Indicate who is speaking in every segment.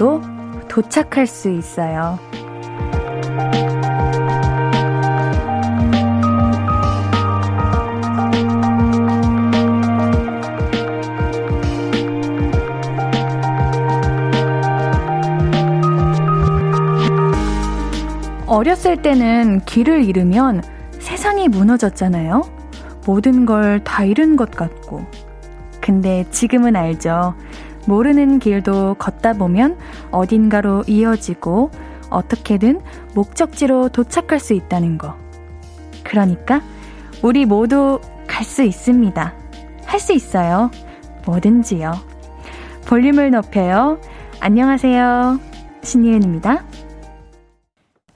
Speaker 1: 잃어도 도착할 수 있어요. 어렸을 때는 길을 잃으면 세상이 무너졌잖아요. 모든 걸 다 잃은 것 같고. 근데 지금은 알죠. 모르는 길도 걷다 보면 어딘가로 이어지고 어떻게든 목적지로 도착할 수 있다는 거. 그러니까 우리 모두 갈 수 있습니다. 할 수 있어요. 뭐든지요. 볼륨을 높여요. 안녕하세요. 신예은입니다.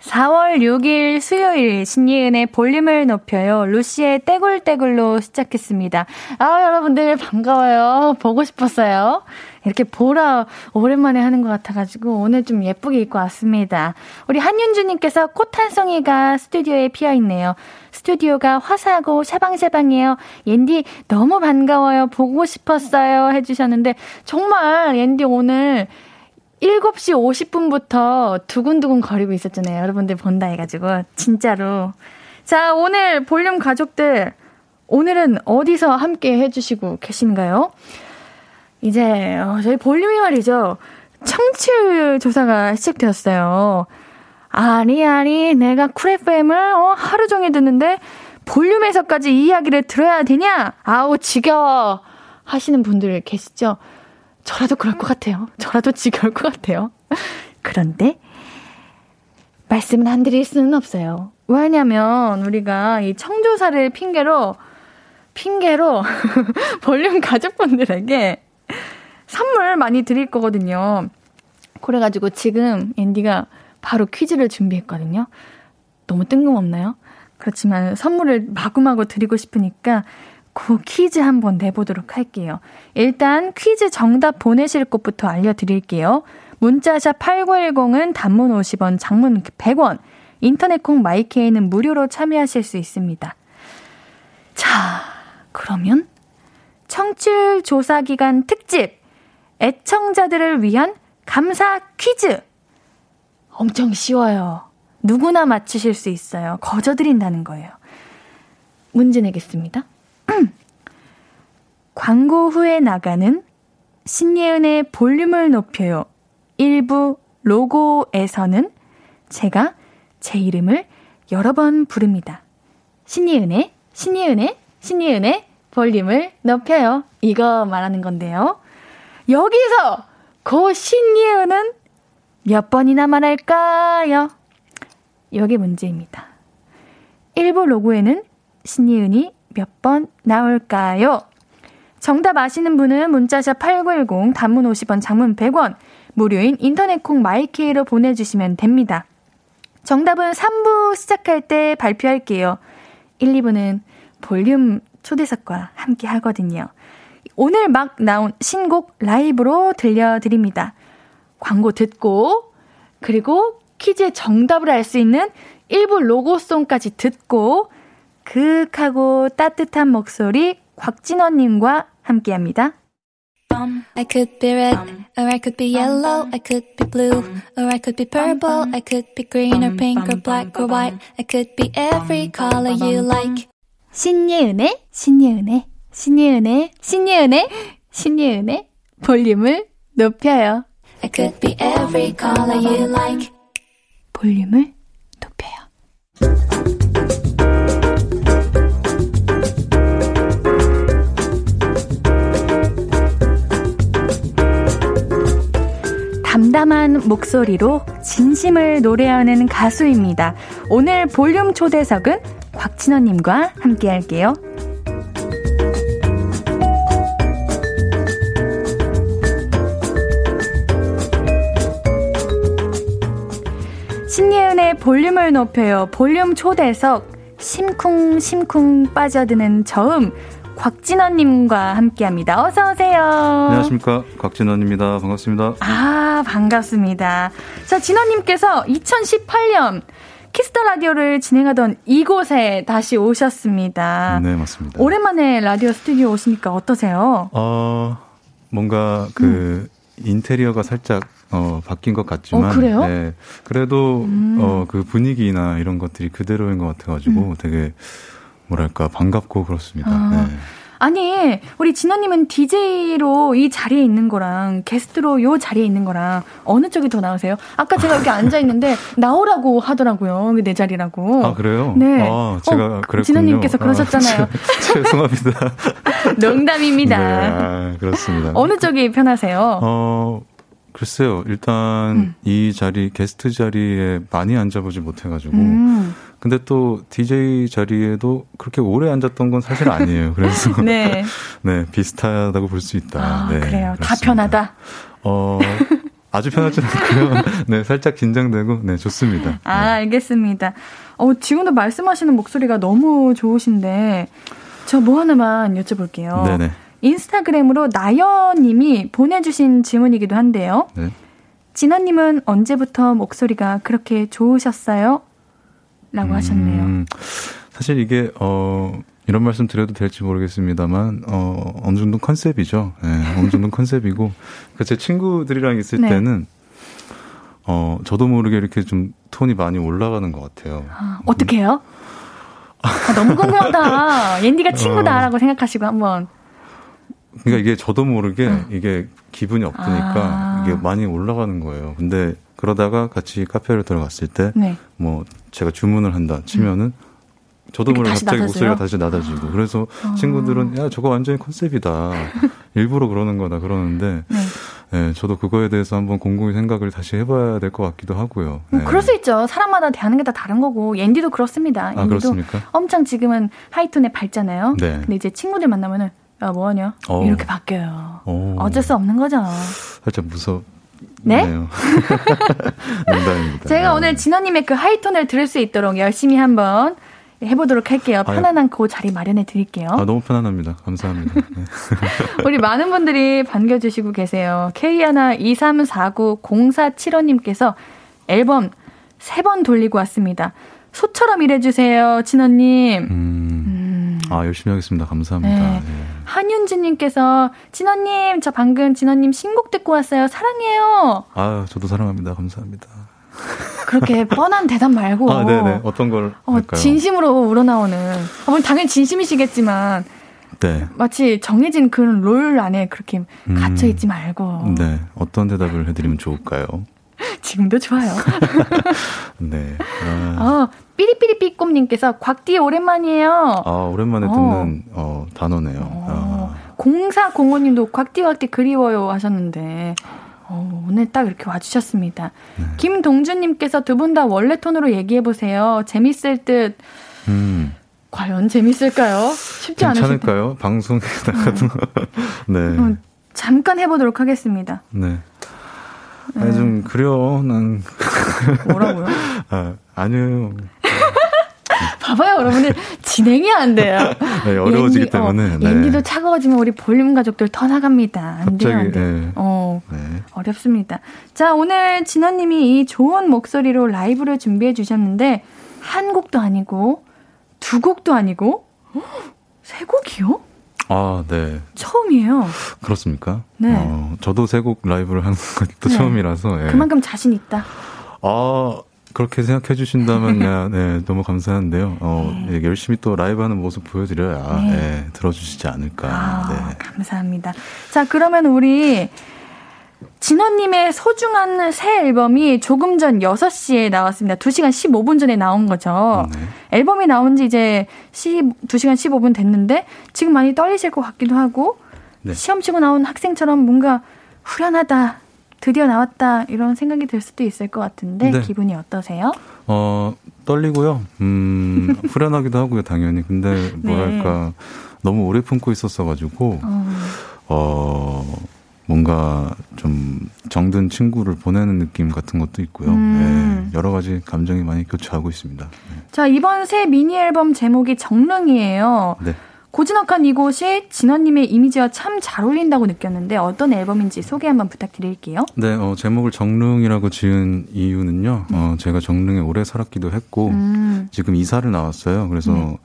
Speaker 1: 4월 6일 수요일 신예은의 볼륨을 높여요. 루시의 떼굴떼굴로 시작했습니다. 아, 여러분들 반가워요. 보고 싶었어요. 이렇게 보라 오랜만에 하는 것 같아가지고 오늘 좀 예쁘게 입고 왔습니다. 우리 한윤주님께서 꽃 한 송이가 스튜디오에 피어 있네요. 스튜디오가 화사하고 샤방샤방해요. 옌디 너무 반가워요. 보고 싶었어요. 해주셨는데 정말 옌디 오늘 7시 50분부터 두근두근 거리고 있었잖아요. 여러분들 본다 해가지고. 진짜로. 자, 오늘 볼륨 가족들, 오늘은 어디서 함께 해주시고 계신가요? 이제, 어, 저희 볼륨이 말이죠. 청취율 조사가 시작되었어요. 아니, 아니, 내가 쿨FM을 어, 하루 종일 듣는데 볼륨에서까지 이야기를 들어야 되냐? 아우, 지겨워. 하시는 분들 계시죠? 저라도 그럴 것 같아요. 저라도 지겨울 것 같아요. 그런데 말씀은 안 드릴 수는 없어요. 왜냐면 우리가 이 청조사를 핑계로 핑계로 볼륨 가족분들에게 선물 많이 드릴 거거든요. 그래가지고 지금 앤디가 바로 퀴즈를 준비했거든요. 너무 뜬금없나요? 그렇지만 선물을 마구마구 드리고 싶으니까 그 퀴즈 한번 내보도록 할게요. 일단 퀴즈 정답 보내실 곳부터 알려드릴게요. 문자샵 8910은 단문 50원, 장문 100원, 인터넷 콩 마이케이는 무료로 참여하실 수 있습니다. 자, 그러면 청취율 조사 기간 특집 애청자들을 위한 감사 퀴즈 엄청 쉬워요. 누구나 맞추실 수 있어요. 거저드린다는 거예요. 문제 내겠습니다. 광고 후에 나가는 신예은의 볼륨을 높여요. 일부 로고에서는 제가 제 이름을 여러 번 부릅니다. 신예은의, 신예은의, 신예은의 볼륨을 높여요. 이거 말하는 건데요. 여기서 그 신예은은 몇 번이나 말할까요? 여기 문제입니다. 1부 로고에는 신예은이 몇 번 나올까요? 정답 아시는 분은 문자샵 8910 단문 50원 장문 100원 무료인 인터넷 콩 마이케이로 보내주시면 됩니다. 정답은 3부 시작할 때 발표할게요. 1, 2부는 볼륨 초대석과 함께 하거든요. 오늘 막 나온 신곡 라이브로 들려드립니다. 광고 듣고, 그리고 퀴즈의 정답을 알 수 있는 일부 로고송까지 듣고, 그윽하고 따뜻한 목소리 곽진원님과 함께 합니다. I could be red, or I could be yellow, I could be blue, or I could be purple, I could be green or pink or black or white, I could be every color you like. 신예은의, 신예은의, 신예은의, 신예은의, 신예은의 볼륨을 높여요. I could be every color you like. 볼륨을 높여요. 담담한 목소리로 진심을 노래하는 가수입니다. 오늘 볼륨 초대석은 곽진원님과 함께 할게요. 신예은의 볼륨을 높여요. 볼륨 초대석 심쿵심쿵 빠져드는 저음 곽진언님과 함께합니다. 어서 오세요.
Speaker 2: 안녕하십니까 곽진언입니다. 반갑습니다.
Speaker 1: 아 반갑습니다. 자 진언님께서 2018년 키스 더 라디오를 진행하던 이곳에 다시 오셨습니다.
Speaker 2: 네 맞습니다.
Speaker 1: 오랜만에 라디오 스튜디오 오시니까 어떠세요?
Speaker 2: 어 뭔가 그 음. 인테리어가 살짝 어, 바뀐 것 같지만,
Speaker 1: 어, 그래요?
Speaker 2: 네, 그래도 음. 어, 그 분위기나 이런 것들이 그대로인 것 같아가지고 음. 되게 뭐랄까 반갑고 그렇습니다. 아. 네.
Speaker 1: 아니, 우리 진호님은 DJ로 이 자리에 있는 거랑 게스트로 요 자리에 있는 거랑 어느 쪽이 더 나으세요? 아까 제가 여기 앉아 있는데 나오라고 하더라고요. 내 자리라고.
Speaker 2: 아, 그래요?
Speaker 1: 네.
Speaker 2: 아, 제가 어, 그랬군요.
Speaker 1: 진호님께서 그러셨잖아요. 아,
Speaker 2: 죄송합니다.
Speaker 1: 농담입니다.
Speaker 2: 네, 아, 그렇습니다.
Speaker 1: 어느 쪽이 편하세요?
Speaker 2: 어, 글쎄요. 일단 음. 이 자리 게스트 자리에 많이 앉아보지 못해가지고 음. 근데 또 DJ 자리에도 그렇게 오래 앉았던 건 사실 아니에요. 그래서 네, 네 비슷하다고 볼 수 있다.
Speaker 1: 아,
Speaker 2: 네,
Speaker 1: 그래요. 그렇습니다. 다 편하다.
Speaker 2: 어. 아주 편하지 않고요. 네, 살짝 긴장되고, 네, 좋습니다.
Speaker 1: 아,
Speaker 2: 네.
Speaker 1: 알겠습니다. 어, 지금도 말씀하시는 목소리가 너무 좋으신데, 저 뭐 하나만 여쭤볼게요. 네네. 인스타그램으로 나연님이 보내주신 질문이기도 한데요. 네. 진아님은 언제부터 목소리가 그렇게 좋으셨어요? 라고 음, 하셨네요.
Speaker 2: 사실 이게, 어, 이런 말씀 드려도 될지 모르겠습니다만, 어, 어느 정도 컨셉이죠. 네, 어느 정도 컨셉이고, 그제 친구들이랑 있을 네. 때는, 어, 저도 모르게 이렇게 좀 톤이 많이 올라가는 것 같아요.
Speaker 1: 아, 어떻게 해요? 아, 너무 궁금하다. 옌디가 친구다라고 어, 생각하시고 한번.
Speaker 2: 그러니까 이게 저도 모르게 응. 이게 기분이 없으니까 아. 이게 많이 올라가는 거예요. 근데 그러다가 같이 카페를 들어갔을 때, 네. 뭐 제가 주문을 한다 치면은 저도 모르게 갑자기 낮아져요? 목소리가 다시 낮아지고 그래서 어. 친구들은 야 저거 완전히 컨셉이다 일부러 그러는 거다 그러는데 네. 네. 저도 그거에 대해서 한번 공공히 생각을 다시 해봐야 될 것 같기도 하고요.
Speaker 1: 뭐 네. 그럴 수 있죠. 사람마다 대하는 게 다 다른 거고 앤디도 그렇습니다. 앤디도 아, 그렇습니까? 엄청 지금은 하이톤에 밝잖아요. 네. 근데 이제 친구들 만나면은 야 뭐하냐 어. 이렇게 바뀌어요. 오. 어쩔 수 없는 거죠.
Speaker 2: 살짝 무섭.
Speaker 1: 네?
Speaker 2: 농담입니다.
Speaker 1: 제가 네. 오늘 진호님의 그 하이톤을 들을 수 있도록 열심히 한번 해보도록 할게요. 편안한 그 자리 마련해 드릴게요.
Speaker 2: 아, 너무 편안합니다. 감사합니다. 네.
Speaker 1: 우리 많은 분들이 반겨주시고 계세요. K123490475님께서 앨범 세 번 돌리고 왔습니다. 소처럼 일해주세요, 진호님. 음,
Speaker 2: 음. 아, 열심히 하겠습니다. 감사합니다. 네. 네.
Speaker 1: 한윤지님께서 진호님, 저 방금 진호님 신곡 듣고 왔어요. 사랑해요.
Speaker 2: 아, 저도 사랑합니다. 감사합니다.
Speaker 1: 그렇게 뻔한 대답 말고.
Speaker 2: 아, 네네. 어떤 걸. 어, 할까요?
Speaker 1: 진심으로 우러나오는. 어, 물론 당연히 진심이시겠지만. 네. 마치 정해진 그런 롤 안에 그렇게 음, 갇혀 있지 말고.
Speaker 2: 네. 어떤 대답을 해드리면 좋을까요?
Speaker 1: 지금도 좋아요.
Speaker 2: 네.
Speaker 1: 아. 어, 삐리삐리삐꼼님께서 곽디 오랜만이에요.
Speaker 2: 아, 오랜만에 듣는 어, 어 단어네요.
Speaker 1: 어. 아. 0405님도 곽디 곽디 그리워요 하셨는데. 어, 오늘 딱 이렇게 와주셨습니다. 네. 김동준님께서 두 분 다 원래 톤으로 얘기해보세요. 재밌을 듯. 음. 과연 재밌을까요? 쉽지 않으실
Speaker 2: 괜찮을까요? 방송에 나가도. 네. 어,
Speaker 1: 잠깐 해보도록 하겠습니다.
Speaker 2: 네. 아니, 좀, 네. 그래요. 난.
Speaker 1: 뭐라고요?
Speaker 2: 아, 아니요.
Speaker 1: 봐봐요, 여러분들. 진행이 안 돼요.
Speaker 2: 네, 어려워지기 옌디, 어, 때문에.
Speaker 1: 어, 네. 옌디도 차가워지면 우리 볼륨 가족들 터 나갑니다. 안 갑자기, 돼요, 안 돼요. 네. 어, 네. 어렵습니다. 자, 오늘 진원님이 이 좋은 목소리로 라이브를 준비해 주셨는데, 한 곡도 아니고, 두 곡도 아니고, 세 곡이요?
Speaker 2: 아, 네.
Speaker 1: 처음이에요.
Speaker 2: 그렇습니까? 네. 어, 저도 세 곡 라이브를 하는 것도 네. 처음이라서.
Speaker 1: 예. 그만큼 자신 있다.
Speaker 2: 아, 그렇게 생각해 주신다면 네, 너무 감사한데요. 어, 네. 예, 열심히 또 라이브 하는 모습 보여드려야 네. 네, 들어주시지 않을까. 아, 네.
Speaker 1: 감사합니다. 자, 그러면 우리 진원님의 소중한 새 앨범이 조금 전 6시에 나왔습니다. 2시간 15분 전에 나온 거죠. 네. 앨범이 나온 지 이제 10, 2시간 15분 됐는데 지금 많이 떨리실 것 같기도 하고 네. 시험 치고 나온 학생처럼 뭔가 후련하다, 드디어 나왔다 이런 생각이 들 수도 있을 것 같은데 네. 기분이 어떠세요?
Speaker 2: 어 떨리고요. 음 후련하기도 하고요 당연히. 근데 뭐랄까 네. 너무 오래 품고 있었어가지고 어. 어 뭔가 좀 정든 친구를 보내는 느낌 같은 것도 있고요. 음. 네, 여러 가지 감정이 많이 교차하고 있습니다. 네.
Speaker 1: 자 이번 새 미니 앨범 제목이 정릉이에요. 네. 고즈넉한 이곳이 진원님의 이미지와 참 잘 어울린다고 느꼈는데 어떤 앨범인지 소개 한번 부탁드릴게요.
Speaker 2: 네, 어, 제목을 정릉이라고 지은 이유는요. 네. 어, 제가 정릉에 오래 살았기도 했고 음. 지금 이사를 나왔어요. 그래서 네.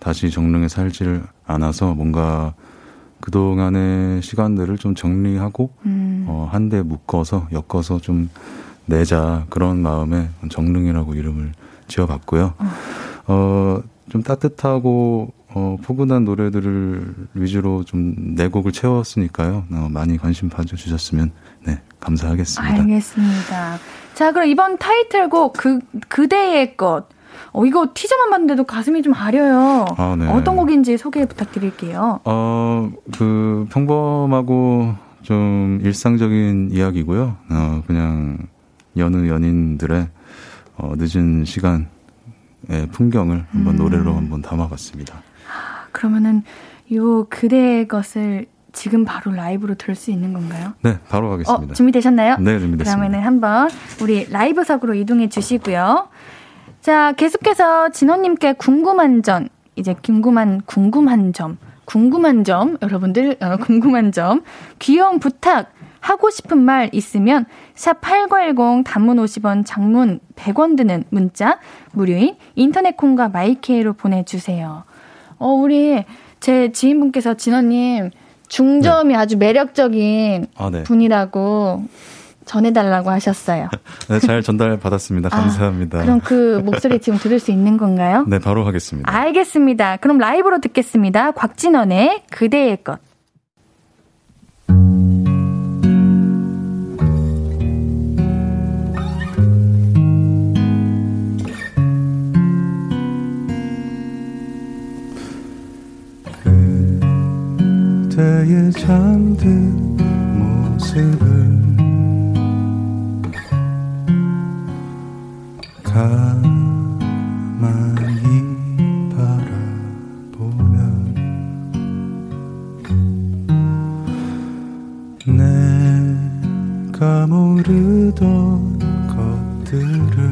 Speaker 2: 다시 정릉에 살지를 않아서 뭔가 그동안의 시간들을 좀 정리하고 음. 어, 한데 묶어서 엮어서 좀 내자 그런 마음에 정릉이라고 이름을 지어봤고요. 어, 어 좀 따뜻하고 어, 포근한 노래들을 위주로 좀 네 곡을 채웠으니까요. 어, 많이 관심 가져주셨으면 네 감사하겠습니다.
Speaker 1: 알겠습니다. 자 그럼 이번 타이틀곡 그 그대의 것 어, 이거 티저만 봤는데도 가슴이 좀 아려요. 아, 네. 어떤 곡인지 소개 부탁드릴게요.
Speaker 2: 어, 그, 평범하고 좀 일상적인 이야기고요. 어, 그냥 여느 연인들의 어, 늦은 시간의 풍경을 한번 음. 노래로 한번 담아봤습니다.
Speaker 1: 아, 그러면은 요 그대의 것을 지금 바로 라이브로 들을 수 있는 건가요?
Speaker 2: 네, 바로 가겠습니다.
Speaker 1: 어, 준비되셨나요?
Speaker 2: 네, 준비됐습니다.
Speaker 1: 그러면은 한번 우리 라이브석으로 이동해 주시고요. 자, 계속해서 진호님께 궁금한 점, 이제 궁금한, 궁금한 점, 궁금한 점, 여러분들, 어, 궁금한 점, 귀여운 부탁, 하고 싶은 말 있으면 샵 8910 단문 50원, 장문 100원 드는 문자 무료인 인터넷 콩과 마이케이로 보내주세요. 어, 우리 제 지인분께서 진원님 중점이 네. 아주 매력적인 아, 네. 분이라고 전해달라고 하셨어요.
Speaker 2: 네, 잘 전달 받았습니다. 아, 감사합니다.
Speaker 1: 아, 그럼 그 목소리 지금 들을 수 있는 건가요?
Speaker 2: 네, 바로 하겠습니다.
Speaker 1: 알겠습니다. 그럼 라이브로 듣겠습니다. 곽진원의 그대의 것.
Speaker 2: 그대의 잠든 모습을 모르던 것들을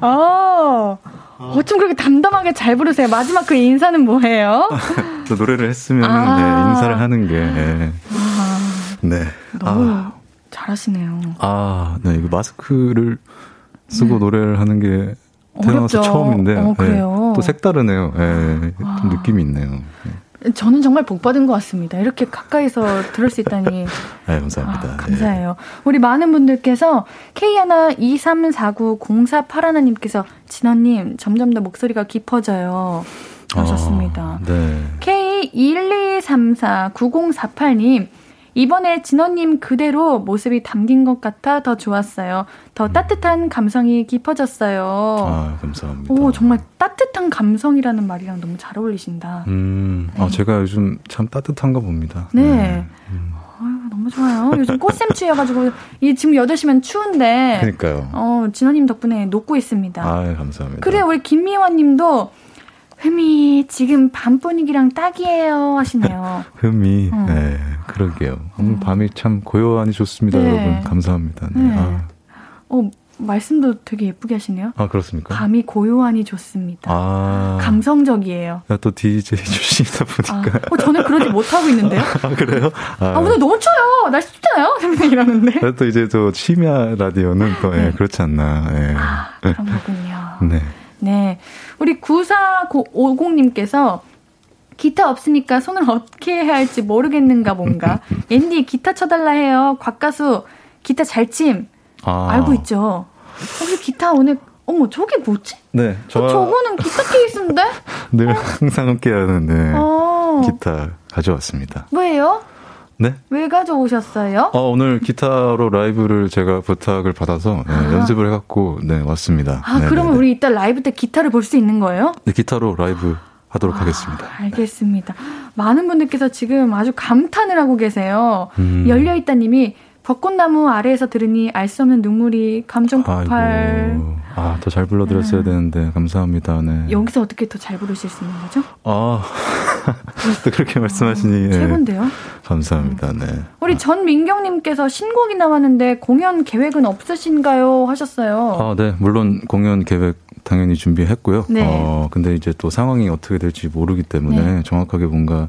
Speaker 2: 어, 어쩜 그렇게 담담하게 잘 부르세요? 마지막 그 인사는 뭐예요? 또 노래를 했으면 아~ 네, 인사를 하는 게. 네. 아~ 네.
Speaker 1: 너무 아. 잘하시네요.
Speaker 2: 아, 네. 이거 마스크를 쓰고 네. 노래를 하는 게 태어나서 처음인데.
Speaker 1: 어, 네.
Speaker 2: 또 색다르네요. 네, 좀 느낌이 있네요. 네.
Speaker 1: 저는 정말 복 받은 것 같습니다. 이렇게 가까이서 들을 수 있다니.
Speaker 2: 네, 감사합니다.
Speaker 1: 아, 감사해요. 네. 우리 많은 분들께서 K123490481님께서 진원님 점점 더 목소리가 깊어져요. 하셨습니다. 아, 네. K12349048님 이번에 진원님 그대로 모습이 담긴 것 같아 더 좋았어요. 더 음. 따뜻한 감성이 깊어졌어요.
Speaker 2: 아, 감사합니다.
Speaker 1: 오, 정말 따뜻한 감성이라는 말이랑 너무 잘 어울리신다.
Speaker 2: 음, 아, 네. 아, 제가 요즘 참 따뜻한가 봅니다.
Speaker 1: 네. 네. 음. 아유, 너무 좋아요. 요즘 꽃샘추여가지고, 이 지금 8시면 추운데.
Speaker 2: 그니까요.
Speaker 1: 어, 진원님 덕분에 녹고 있습니다.
Speaker 2: 아, 감사합니다.
Speaker 1: 그래, 우리 김미화 님도 흠이 지금 밤 분위기랑 딱이에요 하시네요.
Speaker 2: 흠이 어. 네 그러게요. 어. 밤이 참 고요하니 좋습니다, 네. 여러분. 감사합니다. 네. 네. 아.
Speaker 1: 어 말씀도 되게 예쁘게 하시네요.
Speaker 2: 아 그렇습니까?
Speaker 1: 밤이 고요하니 좋습니다. 아 감성적이에요.
Speaker 2: 또 DJ 출신이다 보니까.
Speaker 1: 아, 어, 저는 그러지 못하고 있는데요.
Speaker 2: 아 그래요?
Speaker 1: 아, 아 오늘 너무 추워요. 날씨 춥잖아요. 이러는데.
Speaker 2: 또 이제 또 심야 라디오는 또 예, 네. 예, 그렇지 않나. 예.
Speaker 1: 아 그런 거군요. 네. 네. 우리 9450님께서 기타 없으니까 손을 어떻게 해야 할지 모르겠는가 뭔가. 앤디 기타 쳐달라 해요. 곽가수 기타 잘 침. 아. 알고 있죠. 혹시 기타 오늘 어머 저게 뭐지?
Speaker 2: 네.
Speaker 1: 저 어, 저거는 기타 케이스인데?
Speaker 2: 늘 항상 함께하는 네. 어. 기타 가져왔습니다.
Speaker 1: 뭐예요?
Speaker 2: 네?
Speaker 1: 왜 가져오셨어요?
Speaker 2: 어, 오늘 기타로 라이브를 제가 부탁을 받아서 네, 아. 연습을 해갖고 네 왔습니다.
Speaker 1: 아 네네네. 그러면 우리 이따 라이브 때 기타를 볼 수 있는 거예요?
Speaker 2: 네, 기타로 라이브 하도록 아, 하겠습니다.
Speaker 1: 알겠습니다. 많은 분들께서 지금 아주 감탄을 하고 계세요. 음. 열려있다님이 벚꽃나무 아래에서 들으니 알 수 없는 눈물이 감정 폭발.
Speaker 2: 아, 더 잘 불러드렸어야 네. 되는데, 감사합니다. 네.
Speaker 1: 여기서 어떻게 더 잘 부르실 수 있는 거죠?
Speaker 2: 아, 또 그렇게 말씀하시니. 어,
Speaker 1: 최고인데요?
Speaker 2: 감사합니다. 네.
Speaker 1: 우리 전민경님께서 신곡이 나왔는데 공연 계획은 없으신가요? 하셨어요.
Speaker 2: 아, 네. 물론 공연 계획 당연히 준비했고요. 네. 어, 근데 이제 또 상황이 어떻게 될지 모르기 때문에 네. 정확하게 뭔가,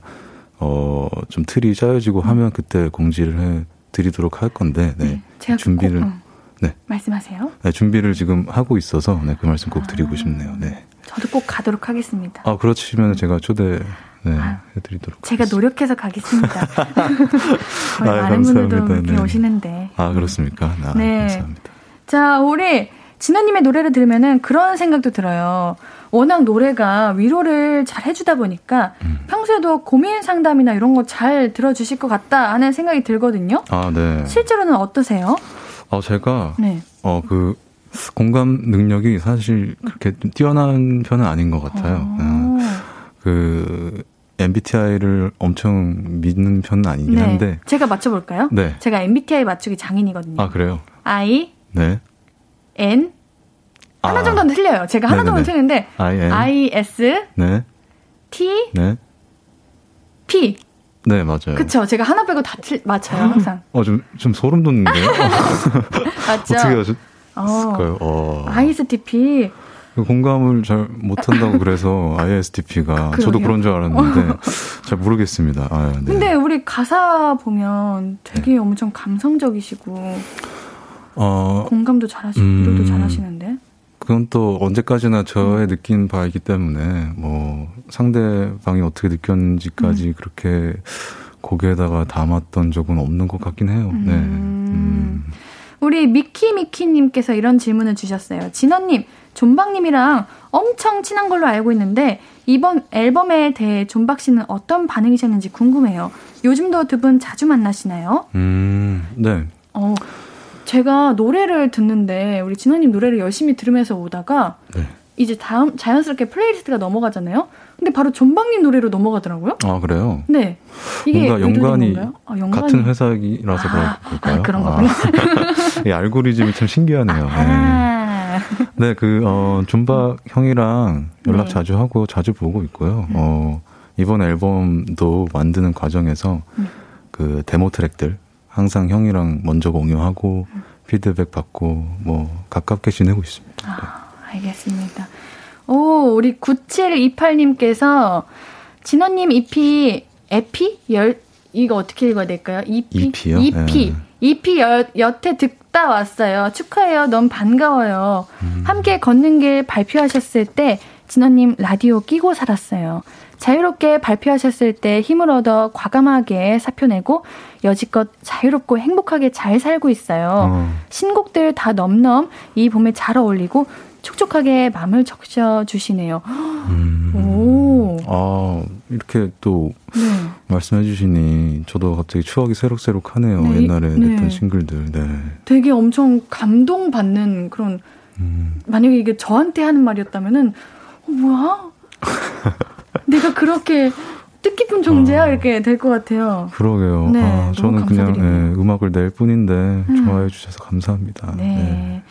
Speaker 2: 어, 좀 틀이 짜여지고 음. 하면 그때 공지를 해 드리도록 할 건데, 네. 네. 준비를. 꼭, 음.
Speaker 1: 네. 말씀하세요.
Speaker 2: 네, 준비를 지금 하고 있어서 네, 그 말씀 꼭 드리고 아, 싶네요. 네.
Speaker 1: 저도 꼭 가도록 하겠습니다.
Speaker 2: 아, 그렇지면 제가 초대 네, 아, 해드리도록.
Speaker 1: 제가 하겠습니다. 노력해서 가겠습니다. 거의 아, 많은 감사합니다. 분들도 이렇게 네. 오시는데.
Speaker 2: 아, 그렇습니까? 아, 네. 감사합니다.
Speaker 1: 자, 우리 진아님의 노래를 들으면은 그런 생각도 들어요. 워낙 노래가 위로를 잘 해주다 보니까 음. 평소에도 고민 상담이나 이런 거 잘 들어주실 것 같다 하는 생각이 들거든요.
Speaker 2: 아, 네.
Speaker 1: 실제로는 어떠세요?
Speaker 2: 어, 제가, 네. 어, 그, 공감 능력이 사실 그렇게 뛰어난 편은 아닌 것 같아요. 어. 그, MBTI를 엄청 믿는 편은 아니긴 네. 한데.
Speaker 1: 제가 맞춰볼까요? 네. 제가 MBTI 맞추기 장인이거든요.
Speaker 2: 아, 그래요?
Speaker 1: I,
Speaker 2: 네.
Speaker 1: N, 하나 아. 정도는 틀려요. 제가 하나 정도는 틀리는데. I, N. I, S,
Speaker 2: 네.
Speaker 1: T,
Speaker 2: 네.
Speaker 1: P.
Speaker 2: 네, 맞아요.
Speaker 1: 그쵸. 제가 하나 빼고 다 틀, 맞아요, 항상.
Speaker 2: 어, 좀, 좀 소름 돋는데요?
Speaker 1: 맞죠?
Speaker 2: 어떻게 하셨을까요? 어.
Speaker 1: ISTP.
Speaker 2: 공감을 잘 못한다고 그래서 ISTP가 저도 그런 줄 알았는데 잘 모르겠습니다. 아,
Speaker 1: 네. 근데 우리 가사 보면 되게 네. 엄청 감성적이시고 어, 공감도 잘하시고 음, 위로도 잘하시는데
Speaker 2: 그건 또 언제까지나 저의 음. 느낀 바이기 때문에 뭐 상대방이 어떻게 느꼈는지까지 음. 그렇게 곡에다가 담았던 적은 없는 것 같긴 해요. 네. 음.
Speaker 1: 우리 미키 미키님께서 이런 질문을 주셨어요. 진언님, 존박님이랑 엄청 친한 걸로 알고 있는데 이번 앨범에 대해 존박 씨는 어떤 반응이셨는지 궁금해요. 요즘도 두 분 자주 만나시나요?
Speaker 2: 음, 네.
Speaker 1: 어, 제가 노래를 듣는데 우리 진언님 노래를 열심히 들으면서 오다가 네. 이제 다음 자연스럽게 playlist가 넘어가잖아요. 근데 바로 존박님 노래로 넘어가더라고요.
Speaker 2: 아 그래요?
Speaker 1: 네.
Speaker 2: 이게 뭔가 연관이, 아, 연관이, 같은 회사라서 아, 그럴까요?
Speaker 1: 아, 그런 거군요.
Speaker 2: 이 알고리즘이 참 신기하네요. 아. 네, 네 그 어, 존박 형이랑 연락 네. 자주 하고 자주 보고 있고요. 네. 어, 이번 앨범도 만드는 과정에서 음. 그 데모 트랙들 항상 형이랑 먼저 공유하고 음. 피드백 받고 뭐 가깝게 지내고 있습니다.
Speaker 1: 아, 알겠습니다. 오, 우리 9728님께서 진원님 EP 에피 열 이거 어떻게 읽어야 될까요? EP
Speaker 2: EP요?
Speaker 1: EP 네. EP 여, 여태 듣다 왔어요. 축하해요. 너무 반가워요. 음. 함께 걷는 길 발표하셨을 때 진원님 라디오 끼고 살았어요. 자유롭게 발표하셨을 때 힘을 얻어 과감하게 사표 내고 여지껏 자유롭고 행복하게 잘 살고 있어요. 어. 신곡들 다 넘넘 이 봄에 잘 어울리고 촉촉하게 마음을 적셔 주시네요. 음. 오.
Speaker 2: 아, 이렇게 또 네. 말씀해 주시니 저도 갑자기 추억이 새록새록하네요. 네. 옛날에 네. 냈던 싱글들. 네.
Speaker 1: 되게 엄청 감동받는 그런 음. 만약에 이게 저한테 하는 말이었다면은 어, 뭐야? 내가 그렇게 뜻깊은 존재야 아, 이렇게 될 것 같아요.
Speaker 2: 그러게요. 네, 아, 저는 그냥 네, 음악을 낼 뿐인데 음. 좋아해 주셔서 감사합니다. 네.
Speaker 1: 네.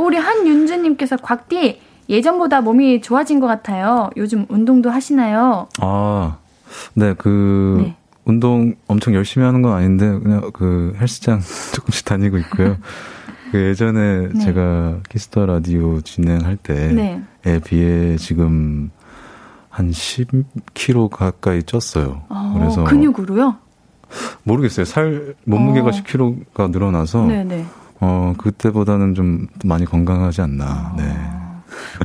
Speaker 1: 우리 한윤주님께서 곽디 예전보다 몸이 좋아진 것 같아요. 요즘 운동도 하시나요?
Speaker 2: 아, 네, 그 네. 운동 엄청 열심히 하는 건 아닌데 그냥 그 헬스장 조금씩 다니고 있고요. 그 예전에 네. 제가 Kiss the Radio 진행할 때에 네. 비해 지금 한 10kg 가까이 쪘어요.
Speaker 1: 어, 그래서 근육으로요?
Speaker 2: 모르겠어요. 살 몸무게가 어. 10kg가 늘어나서 네네. 어 그때보다는 좀 많이 건강하지 않나. 어. 네.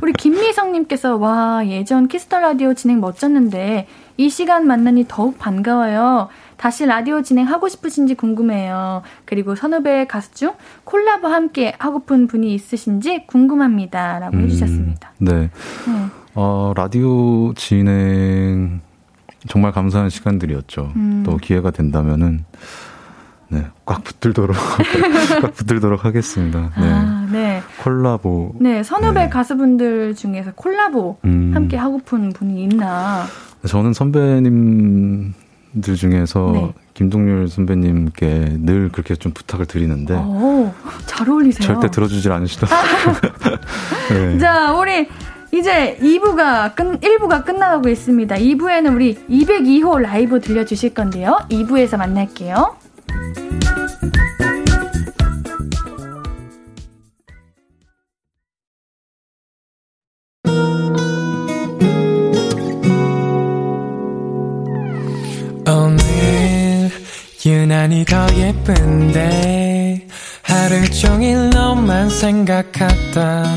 Speaker 1: 우리 김미성님께서 와 예전 Kiss the Radio 진행 멋졌는데 이 시간 만나니 더욱 반가워요. 다시 라디오 진행하고 싶으신지 궁금해요. 그리고 선후배 가수 중 콜라보 함께 하고픈 분이 있으신지 궁금합니다. 라고 음, 해주셨습니다.
Speaker 2: 네. 네. 어, 라디오 진행 정말 감사한 시간들이었죠. 음. 또 기회가 된다면은 네, 꽉 붙들도록 꽉 붙들도록 하겠습니다. 네. 아, 네. 콜라보.
Speaker 1: 네, 선후배 네. 가수분들 중에서 콜라보 음. 함께 하고픈 분이 있나?
Speaker 2: 저는 선배님들 중에서 네. 김동률 선배님께 늘 그렇게 좀 부탁을 드리는데 오,
Speaker 1: 잘 어울리세요.
Speaker 2: 절대 들어주질 않으시더라고요.
Speaker 1: 네. 자, 우리 이제 2부가 끝, 1부가 끝나가고 있습니다. 2부에는 우리 202호 라이브 들려주실 건데요. 2부에서 만날게요. 오늘 유난히 더 예쁜데 하루 종일 너만 생각하다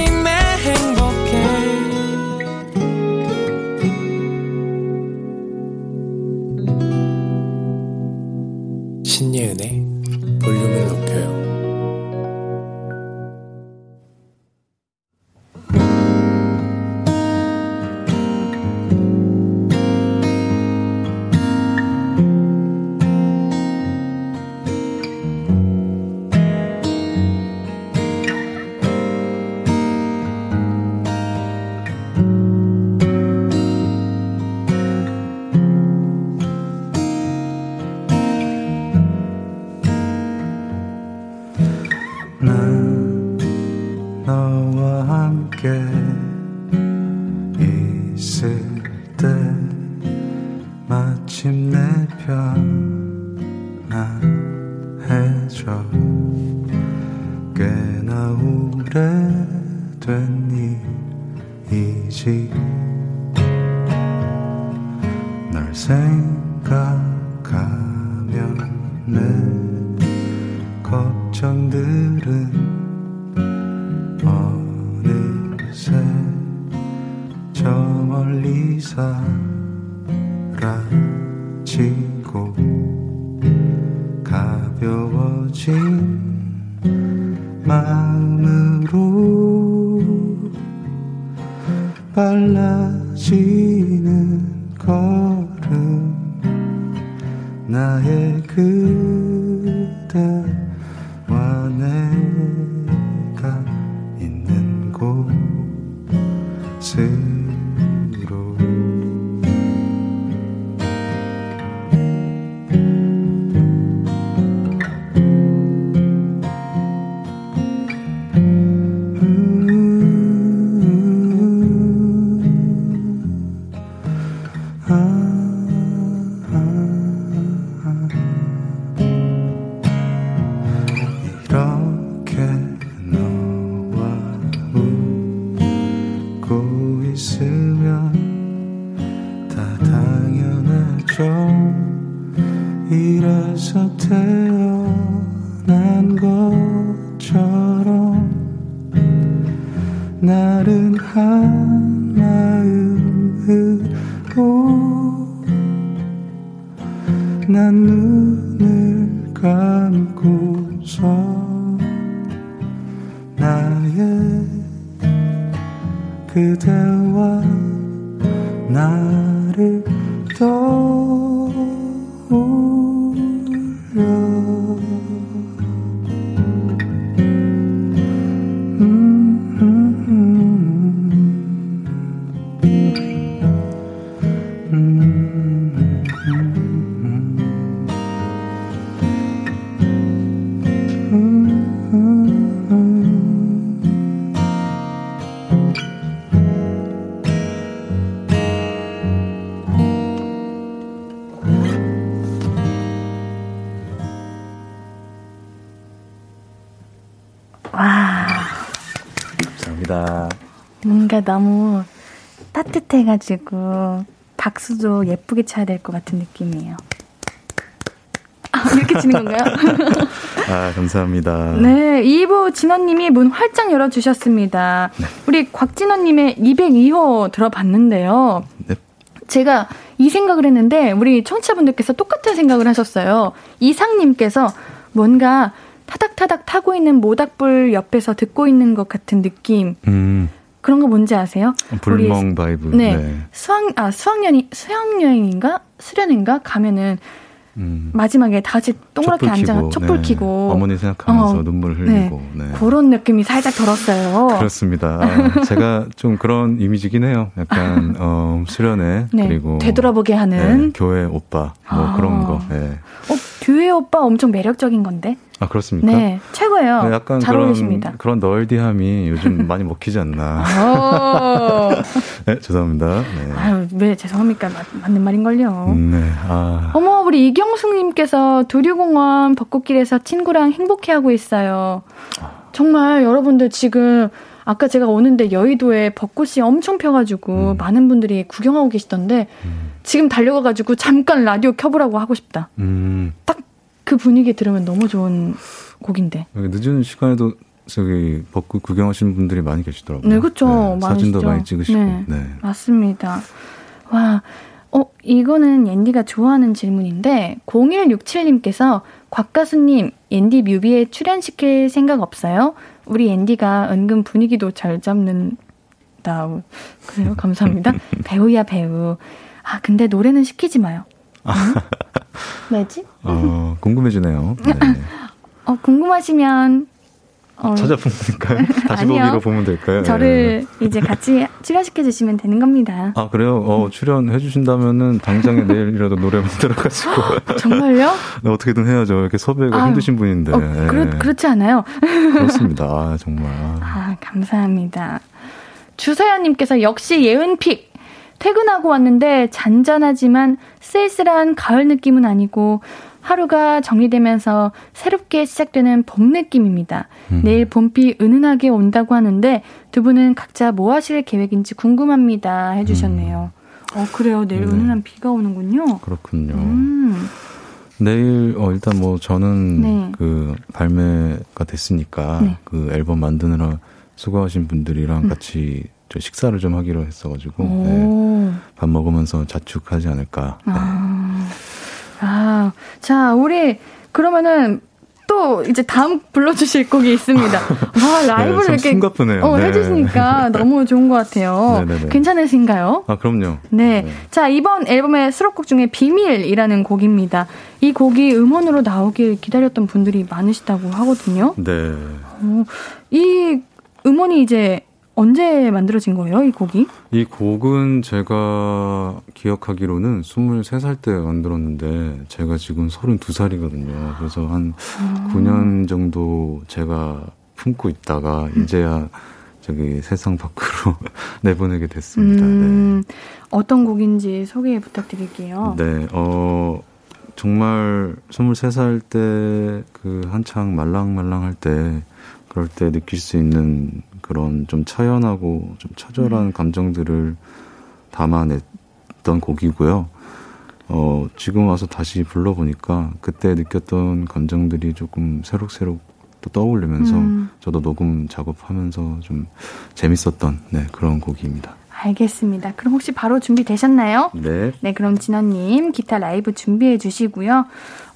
Speaker 1: 새 해가지고 박수도 예쁘게 쳐야 될 것 같은 느낌이에요. 아, 이렇게 치는 건가요?
Speaker 2: 아, 감사합니다.
Speaker 1: 네, 2부 진원님이 문 활짝 열어주셨습니다. 네. 우리 곽진원님의 202호 들어봤는데요. 네. 제가 이 생각을 했는데, 우리 청취자분들께서 똑같은 생각을 하셨어요. 이상님께서 뭔가 타닥타닥 타고 있는 모닥불 옆에서 듣고 있는 것 같은 느낌. 음. 그런 거 뭔지 아세요?
Speaker 2: 불멍 vibe.
Speaker 1: 네. 네. 수학 아 수학년이 수학여행인가 수련인가 가면은 음. 마지막에 다 같이 동그랗게 앉아 촛불 네. 켜고
Speaker 2: 어머니 생각하면서 어. 눈물 흘리고
Speaker 1: 네. 네. 그런 느낌이 살짝 들었어요.
Speaker 2: 그렇습니다. 아, 제가 좀 그런 이미지긴 해요. 약간 어, 수련회 네. 그리고
Speaker 1: 되돌아보게 하는
Speaker 2: 네, 교회 오빠 뭐 아. 그런 거. 네.
Speaker 1: 어, 교회 오빠 엄청 매력적인 건데.
Speaker 2: 아 그렇습니까?
Speaker 1: 네, 최고예요. 네, 약간 잘
Speaker 2: 그런,
Speaker 1: 어울리십니다.
Speaker 2: 그런 널디함이 요즘 많이 먹히지 않나. 어. 네, 죄송합니다. 네.
Speaker 1: 아유, 왜 죄송합니까? 맞, 맞는 말인걸요.
Speaker 2: 음, 네. 아.
Speaker 1: 어머, 우리 이경숙님께서 두류공원 벚꽃길에서 친구랑 행복해하고 있어요. 정말 여러분들 지금 아까 제가 오는데 여의도에 벚꽃이 엄청 펴가지고 음. 많은 분들이 구경하고 계시던데 음. 지금 달려가가지고 잠깐 라디오 켜보라고 하고 싶다. 음. 딱그 분위기 들으면 너무 좋은 곡인데.
Speaker 2: 늦은 시간에도 저기 벚꽃 구경하시는 분들이 많이 계시더라고요.
Speaker 1: 네, 그렇죠. 네,
Speaker 2: 사진도 많이 찍으시고. 네,
Speaker 1: 네, 맞습니다. 와, 어, 이거는 옌디가 좋아하는 질문인데 0167님께서 곽 가수님 옌디 뮤비에 출연시킬 생각 없어요? 우리 옌디가 은근 분위기도 잘 잡는다. 그래요? 감사합니다. 배우야 배우. 아 근데 노래는 시키지 마요. 왜지?
Speaker 2: 어, 궁금해지네요. 네.
Speaker 1: 어, 궁금하시면
Speaker 2: 어, 찾아보면 될까요? 다시 보기로 보면 될까요?
Speaker 1: 저를 네. 이제 같이 출연시켜 주시면 되는 겁니다.
Speaker 2: 아 그래요? 어, 출연해 주신다면은 당장에 내일이라도 노래 만들어가지고
Speaker 1: 정말요?
Speaker 2: 네, 어떻게든 해야죠. 이렇게 섭외가 아유, 힘드신 분인데. 어,
Speaker 1: 그렇, 그렇지 않아요?
Speaker 2: 그렇습니다. 아, 정말.
Speaker 1: 아 감사합니다. 주서연님께서 역시 예은픽 퇴근하고 왔는데 잔잔하지만 쓸쓸한 가을 느낌은 아니고 하루가 정리되면서 새롭게 시작되는 봄 느낌입니다. 음. 내일 봄비 은은하게 온다고 하는데 두 분은 각자 뭐 하실 계획인지 궁금합니다. 해주셨네요. 음. 어, 그래요. 내일 네. 은은한 비가 오는군요.
Speaker 2: 그렇군요. 음. 내일, 어, 일단 뭐 저는 네. 그 발매가 됐으니까 네. 그 앨범 만드느라 수고하신 분들이랑 음. 같이 저 식사를 좀 하기로 했어가지고 네, 밥 먹으면서 자축하지 않을까. 네. 아.
Speaker 1: 아, 자 우리 그러면은 또 이제 다음 불러주실 곡이 있습니다. 와 라이브를 네, 이렇게
Speaker 2: 숨가쁘네요.
Speaker 1: 어, 네. 해주시니까 너무 좋은 것 같아요. 네네네. 괜찮으신가요?
Speaker 2: 아 그럼요.
Speaker 1: 네. 네. 자 이번 앨범의 수록곡 중에 비밀이라는 곡입니다. 이 곡이 음원으로 나오길 기다렸던 분들이 많으시다고 하거든요.
Speaker 2: 네.
Speaker 1: 어, 이 음원이 이제 언제 만들어진 거예요, 이 곡이?
Speaker 2: 이 곡은 제가 기억하기로는 23살 때 만들었는데 제가 지금 32살이거든요. 그래서 한 아. 9년 정도 제가 품고 있다가 음. 이제야 저기 세상 밖으로 내보내게 됐습니다. 음, 네.
Speaker 1: 어떤 곡인지 소개 부탁드릴게요.
Speaker 2: 네, 어, 정말 23살 때 그 한창 말랑말랑할 때 그럴 때 느낄 수 있는 그런 좀 처연하고 좀 처절한 음. 감정들을 담아냈던 곡이고요. 어, 지금 와서 다시 불러보니까 그때 느꼈던 감정들이 조금 새록새록
Speaker 3: 또 떠올리면서 음. 저도 녹음 작업하면서 좀 재밌었던 네, 그런 곡입니다.
Speaker 1: 알겠습니다. 그럼 혹시 바로 준비되셨나요?
Speaker 3: 네.
Speaker 1: 네, 그럼 진원님 기타 라이브 준비해 주시고요.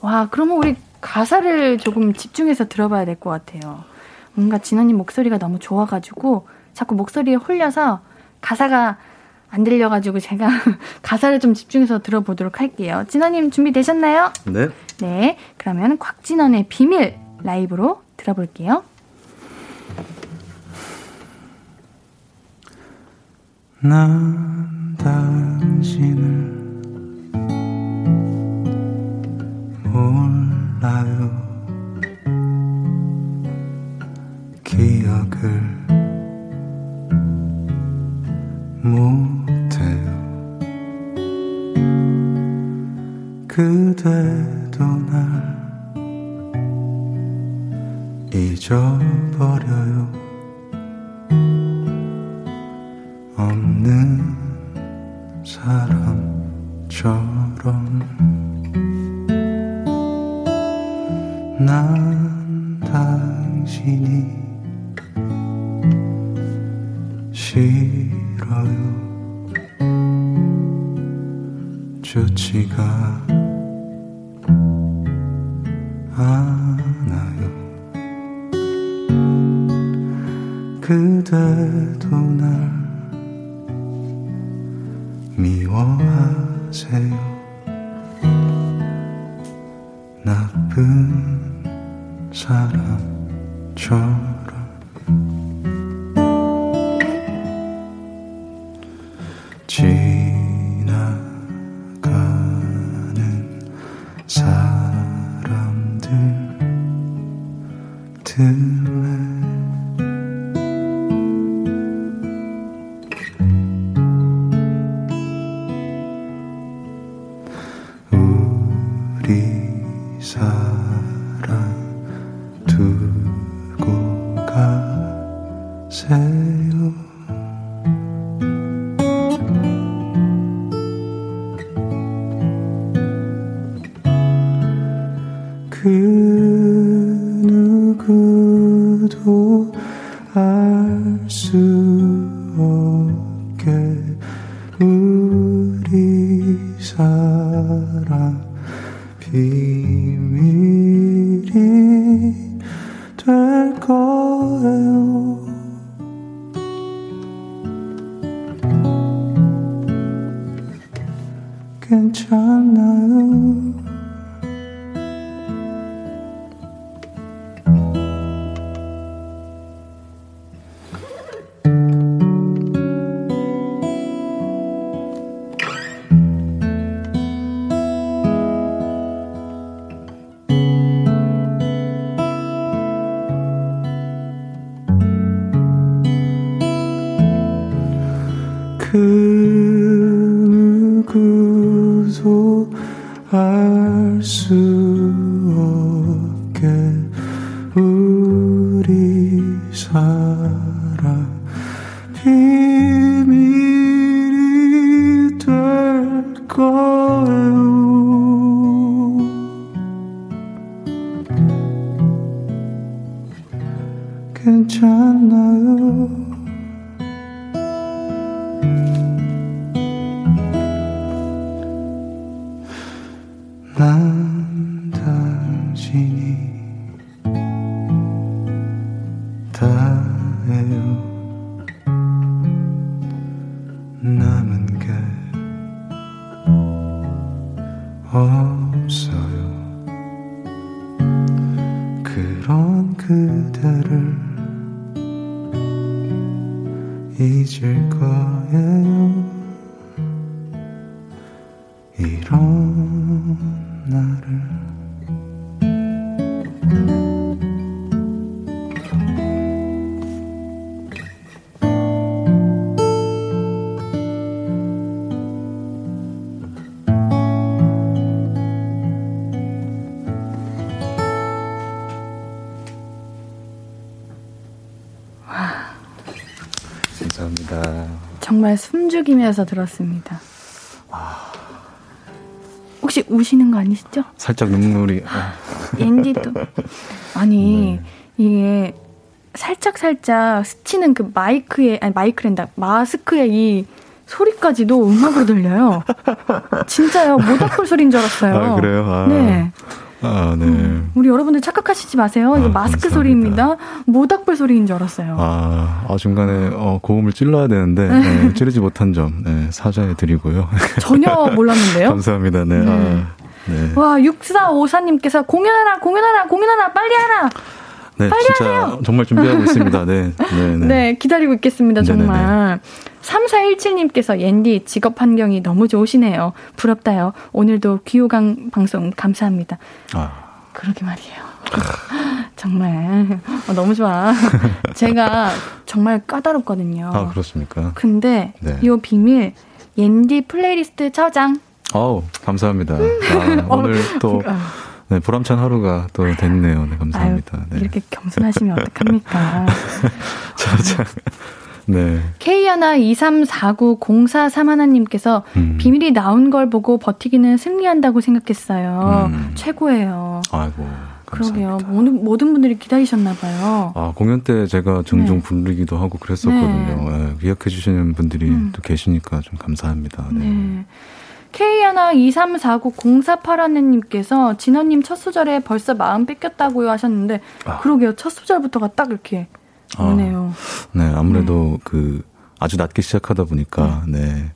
Speaker 1: 와, 그러면 우리 가사를 조금 집중해서 들어봐야 될 것 같아요. 뭔가 진언님 목소리가 너무 좋아가지고 자꾸 목소리에 홀려서 가사가 안 들려가지고 제가 가사를 좀 집중해서 들어보도록 할게요. 진언님 준비되셨나요?
Speaker 3: 네.
Speaker 1: 네. 그러면 곽진언의 비밀 라이브로 들어볼게요.
Speaker 2: 난 당신을 몰라요. 못해요. 그대도 날 잊어버려요. 없는 사람처럼 난 당신이 싫 어요 좋지가 않아요? 그대도 날 미워하세요. 나쁜 사람 처럼
Speaker 1: 정말 숨죽이면서 들었습니다. 혹시 우시는 거 아니시죠?
Speaker 3: 살짝 눈물이.
Speaker 1: 앤디도 아니 네. 이게 살짝 살짝 스치는 그 마이크에 아니 마이크랜다 마스크의 이 소리까지도 음악으로 들려요. 진짜요. 모닥불 소리인 줄 알았어요.
Speaker 2: 아, 그래요? 아.
Speaker 1: 네.
Speaker 2: 아, 네.
Speaker 1: 음, 우리 여러분들 착각하시지 마세요. 이거 아, 마스크 감사합니다. 소리입니다. 모닥불 소리인 줄 알았어요.
Speaker 2: 아, 아 중간에 어, 고음을 찔러야 되는데 네. 네, 찌르지 못한 점 네, 사죄해 드리고요.
Speaker 1: 전혀 몰랐는데요.
Speaker 2: 감사합니다. 네. 네. 아,
Speaker 1: 네. 와, 6454님께서 공연하라, 공연하라, 공연하라, 빨리 하라.
Speaker 2: 네,
Speaker 1: 빨리
Speaker 2: 진짜
Speaker 1: 하세요.
Speaker 2: 정말 준비하고 있습니다. 네.
Speaker 1: 네, 네. 네 기다리고 있겠습니다, 정말. 3417님께서 옌디 직업 환경이 너무 좋으시네요. 부럽다요. 오늘도 귀호강 방송 감사합니다. 아. 그러게 말이에요. 정말 어, 너무 좋아. 제가 정말 까다롭거든요.
Speaker 2: 아 그렇습니까?
Speaker 1: 근데 네. 이 비밀 옌디 플레이리스트 저장.
Speaker 2: 어우 감사합니다. 아, 오늘 또 어. 네, 보람찬 하루가 또 됐네요. 네, 감사합니다. 아유,
Speaker 1: 네. 이렇게 겸손하시면 어떡합니까?
Speaker 2: 저장. 네.
Speaker 1: K123490431님께서 음. 비밀이 나온 걸 보고 버티기는 승리한다고 생각했어요. 음. 최고예요.
Speaker 2: 아이고.
Speaker 1: 그러게요. 모든, 모든 분들이 기다리셨나봐요.
Speaker 2: 아, 공연 때 제가 종종 네. 부르기도 하고 그랬었거든요. 네. 네, 기억해주시는 분들이 음. 또 계시니까 좀 감사합니다. 네. 네.
Speaker 1: K123490481님께서 진원님 첫 소절에 벌써 마음 뺏겼다고요 하셨는데, 아. 그러게요. 첫 소절부터가 딱 이렇게 아, 오네요.
Speaker 2: 아, 네, 아무래도 네. 그 아주 낮게 시작하다 보니까 네. 네.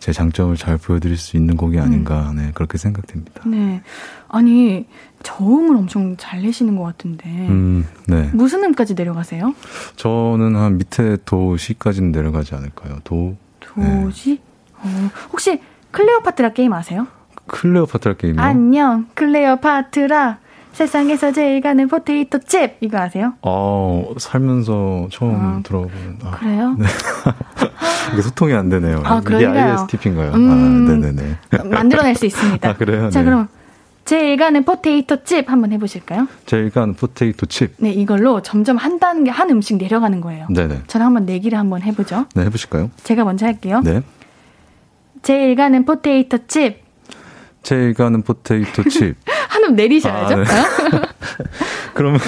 Speaker 2: 제 장점을 잘 보여드릴 수 있는 곡이 아닌가, 음. 네, 그렇게 생각됩니다.
Speaker 1: 네. 아니, 저음을 엄청 잘 내시는 것 같은데. 음, 네. 무슨 음까지 내려가세요?
Speaker 2: 저는 한 밑에 도시까지는 내려가지 않을까요? 도.
Speaker 1: 도시? 네. 어, 혹시 클레오파트라 게임 아세요?
Speaker 2: 클레오파트라 게임이요?
Speaker 1: 안녕, 클레오파트라. 세상에서 제일 가는 포테이토 칩 이거 아세요?
Speaker 2: 어 살면서 처음 아, 들어보는. 아,
Speaker 1: 그래요? 네.
Speaker 2: 이게 소통이 안 되네요.
Speaker 1: 아 그래요? 이게
Speaker 2: ISTP인가요? 음, 아, 네네네.
Speaker 1: 만들어낼 수 있습니다.
Speaker 2: 아 그래요?
Speaker 1: 자 네. 그럼 제일 가는 포테이토 칩 한번 해보실까요?
Speaker 2: 제일 가는 포테이토 칩.
Speaker 1: 네 이걸로 점점 한 단계 한 음씩 내려가는 거예요.
Speaker 2: 네네.
Speaker 1: 저는 한번 내기를 한번 해보죠.
Speaker 2: 네 해보실까요?
Speaker 1: 제가 먼저 할게요.
Speaker 2: 네.
Speaker 1: 제일 가는 포테이토 칩.
Speaker 2: 제일 가는 포테이토 칩.
Speaker 1: 한음 내리셔야죠. 아, 네.
Speaker 2: 그러면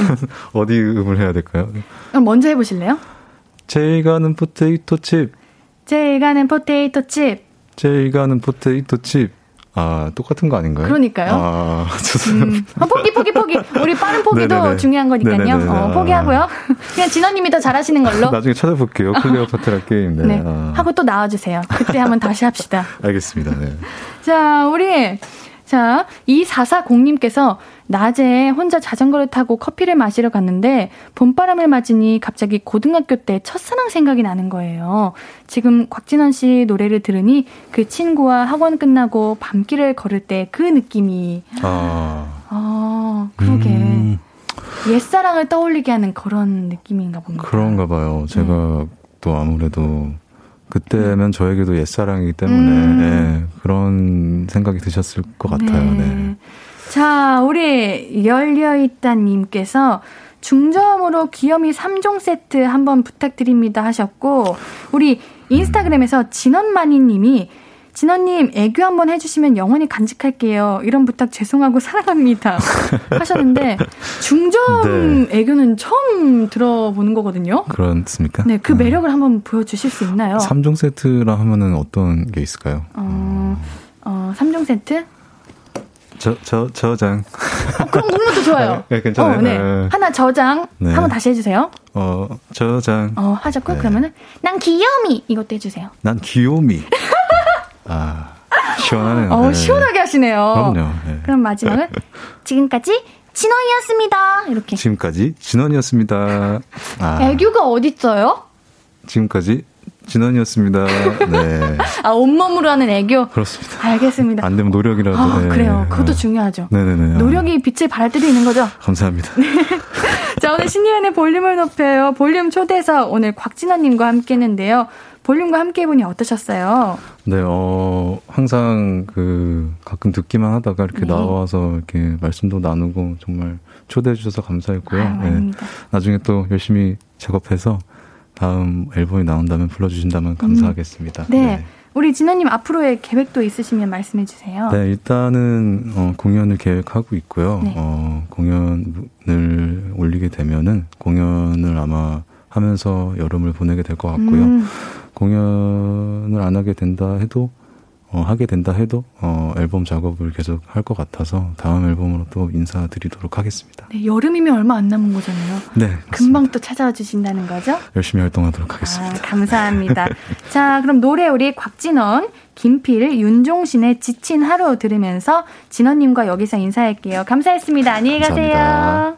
Speaker 2: 어디 음을 해야 될까요?
Speaker 1: 그럼 먼저 해보실래요?
Speaker 2: 제일 가는 포테이토 칩.
Speaker 1: 제일 가는 포테이토 칩.
Speaker 2: 제일 가는 포테이토 칩. 아, 똑같은 거 아닌가요?
Speaker 1: 그러니까요.
Speaker 2: 아, 죄송합니다.
Speaker 1: 음, 어, 포기, 포기, 포기. 우리 빠른 포기도 네네네. 중요한 거니까요. 네네네. 어, 포기하고요. 그냥 진언님이 더 잘하시는 걸로.
Speaker 2: 나중에 찾아볼게요. 클레오파트라 게임. 네. 네.
Speaker 1: 아. 하고 또 나와주세요. 그때 한번 다시 합시다.
Speaker 2: 알겠습니다. 네.
Speaker 1: 자, 우리 자, 2440님께서 낮에 혼자 자전거를 타고 커피를 마시러 갔는데 봄바람을 맞으니 갑자기 고등학교 때 첫사랑 생각이 나는 거예요. 지금 곽진원 씨 노래를 들으니 그 친구와 학원 끝나고 밤길을 걸을 때 그 느낌이. 아. 아, 그러게. 음. 옛사랑을 떠올리게 하는 그런 느낌인가 봅니다.
Speaker 2: 그런가 봐요. 제가 네. 또 아무래도 그때면 저에게도 옛사랑이기 때문에 음. 네, 그런 생각이 드셨을 것 같아요. 네. 네.
Speaker 1: 자, 우리 열려있다님께서 중저음으로 귀염이 3종 세트 한번 부탁드립니다 하셨고, 우리 인스타그램에서 진원마니님이 진원님, 애교 한번 해주시면 영원히 간직할게요. 이런 부탁 죄송하고 사랑합니다. 하셨는데, 중점 네. 애교는 처음 들어보는 거거든요.
Speaker 2: 그렇습니까?
Speaker 1: 네, 그 음. 매력을 음. 한번 보여주실 수 있나요?
Speaker 2: 3종 세트라 하면은 어떤 게 있을까요?
Speaker 1: 어, 어 3종 세트?
Speaker 2: 저, 저, 저장.
Speaker 1: 어, 그럼 그것도 좋아요.
Speaker 2: 네, 괜찮아요.
Speaker 1: 어, 네. 네. 하나 저장. 네. 한번 다시 해주세요.
Speaker 2: 어, 저장.
Speaker 1: 어, 하자고? 네. 그러면은, 난 귀요미! 이것도 해주세요.
Speaker 2: 난 귀요미. 아, 시원하네요.
Speaker 1: 어, 네. 시원하게 하시네요.
Speaker 2: 그럼요. 네.
Speaker 1: 그럼 마지막은 지금까지 진원이었습니다. 이렇게.
Speaker 2: 지금까지 진원이었습니다.
Speaker 1: 아. 애교가 어딨어요?
Speaker 2: 지금까지 진원이었습니다. 네.
Speaker 1: 아, 온몸으로 하는 애교?
Speaker 2: 그렇습니다.
Speaker 1: 알겠습니다.
Speaker 2: 안 되면 노력이라도.
Speaker 1: 아, 네. 그래요. 그것도 중요하죠.
Speaker 2: 네네네.
Speaker 1: 노력이 빛을 발할 때도 있는 거죠?
Speaker 2: 감사합니다.
Speaker 1: 자, 오늘 신예은의 볼륨을 높여요. 볼륨 초대서 오늘 곽진원님과 함께 했는데요. 볼륨과 함께 해보니 어떠셨어요?
Speaker 2: 네, 어, 항상 그, 가끔 듣기만 하다가 이렇게 네. 나와서 이렇게 말씀도 나누고 정말 초대해 주셔서 감사했고요.
Speaker 1: 아유, 네.
Speaker 2: 나중에 또 열심히 작업해서 다음 앨범이 나온다면 불러주신다면 감사하겠습니다.
Speaker 1: 음. 네. 네. 우리 진아님 앞으로의 계획도 있으시면 말씀해 주세요.
Speaker 2: 네, 일단은 어, 공연을 계획하고 있고요. 네. 어, 공연을 올리게 되면은 공연을 아마 하면서 여름을 보내게 될 것 같고요. 음. 공연을 안 하게 된다 해도 어, 하게 된다 해도 어, 앨범 작업을 계속 할 것 같아서 다음 앨범으로 또 인사드리도록 하겠습니다.
Speaker 1: 네, 여름이면 얼마 안 남은 거잖아요.
Speaker 2: 네.
Speaker 1: 금방 또 찾아와 주신다는 거죠?
Speaker 2: 열심히 활동하도록 하겠습니다. 아,
Speaker 1: 감사합니다. 자, 그럼 노래 우리 곽진원, 김필, 윤종신의 지친 하루 들으면서 진원님과 여기서 인사할게요. 감사했습니다. 안녕히 가세요. 감사합니다.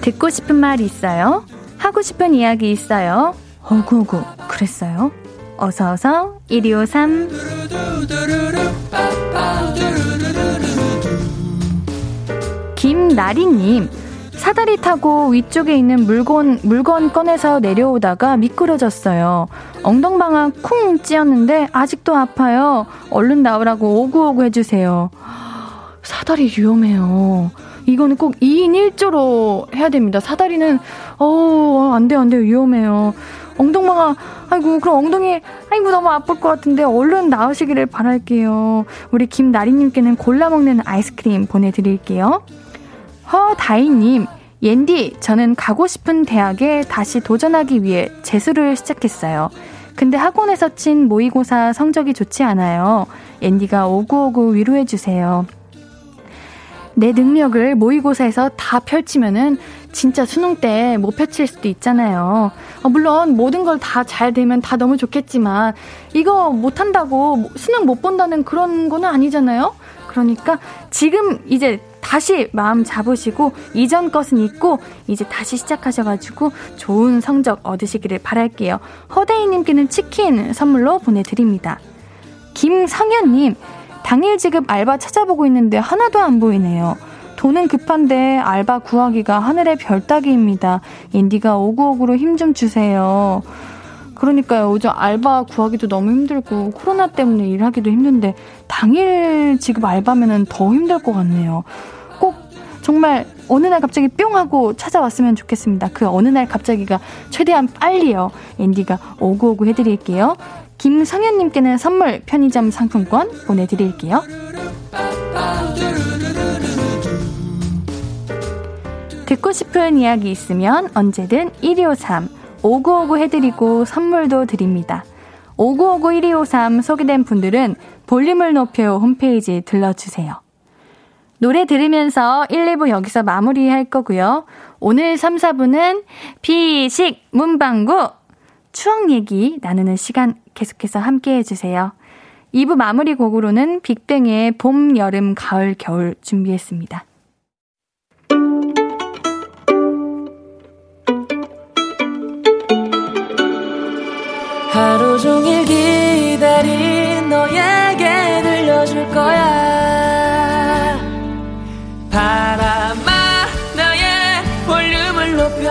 Speaker 1: 듣고 싶은 말 있어요? 하고 싶은 이야기 있어요? 어구어구, 그랬어요? 어서어서 1253 김나리님 사다리 타고 위쪽에 있는 물건, 물건 꺼내서 내려오다가 미끄러졌어요. 엉덩방아 쿵 찧었는데 아직도 아파요. 얼른 나오라고 오구오구 해주세요. 사다리 위험해요. 이거는 꼭 2인 1조로 해야 됩니다. 사다리는, 어, 안 돼요, 안 돼요. 위험해요. 엉덩방아, 아이고, 그럼 엉덩이, 아이고, 너무 아플 것 같은데, 얼른 나으시기를 바랄게요. 우리 김나리님께는 골라 먹는 아이스크림 보내드릴게요. 허다희님, 옌디, 저는 가고 싶은 대학에 다시 도전하기 위해 재수를 시작했어요. 근데 학원에서 친 모의고사 성적이 좋지 않아요. 옌디가 오구오구 위로해주세요. 내 능력을 모의고사에서 다 펼치면은 진짜 수능 때 못 펼칠 수도 있잖아요. 어, 물론 모든 걸 다 잘 되면 다 너무 좋겠지만 이거 못한다고 수능 못 본다는 그런 거는 아니잖아요. 그러니까 지금 이제 다시 마음 잡으시고 이전 것은 잊고 이제 다시 시작하셔가지고 좋은 성적 얻으시기를 바랄게요. 허대이님께는 치킨 선물로 보내드립니다. 김성현님, 당일 지급 알바 찾아보고 있는데 하나도 안 보이네요. 돈은 급한데 알바 구하기가 하늘의 별 따기입니다. 인디가 오구오구로 힘 좀 주세요. 그러니까요. 요즘 알바 구하기도 너무 힘들고 코로나 때문에 일하기도 힘든데 당일 지급 알바면은 더 힘들 것 같네요. 꼭 정말 어느 날 갑자기 뿅 하고 찾아왔으면 좋겠습니다. 그 어느 날 갑자기가 최대한 빨리요. 앤디가 오구오구 해드릴게요. 김성현님께는 선물 편의점 상품권 보내드릴게요. 듣고 싶은 이야기 있으면 언제든 1253 5959 해드리고 선물도 드립니다. 5959 1253 소개된 분들은 볼륨을 높여 홈페이지 들러주세요. 노래 들으면서 1, 2부 여기서 마무리할 거고요. 오늘 3, 4부는 피식 문방구 추억 얘기 나누는 시간 계속해서 함께 해주세요. 2부 마무리 곡으로는 빅뱅의 봄, 여름, 가을, 겨울 준비했습니다. 하루 종일 기다린 너에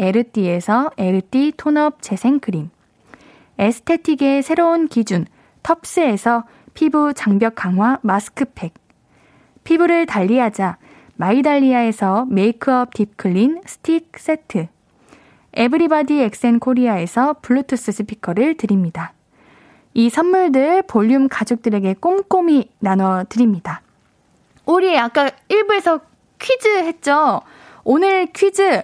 Speaker 1: 에르띠에서 에르띠 tone-up 재생크림. aesthetic의 새로운 기준, 텁스에서 피부 장벽 강화 마스크팩. 피부를 달리하자 마이달리아에서 메이크업 deep clean 스틱 세트. 에브리바디 엑센 코리아에서 블루투스 스피커를 드립니다. 이 선물들 볼륨 가족들에게 꼼꼼히 나눠드립니다. 우리 아까 1부에서 퀴즈 했죠? 오늘 퀴즈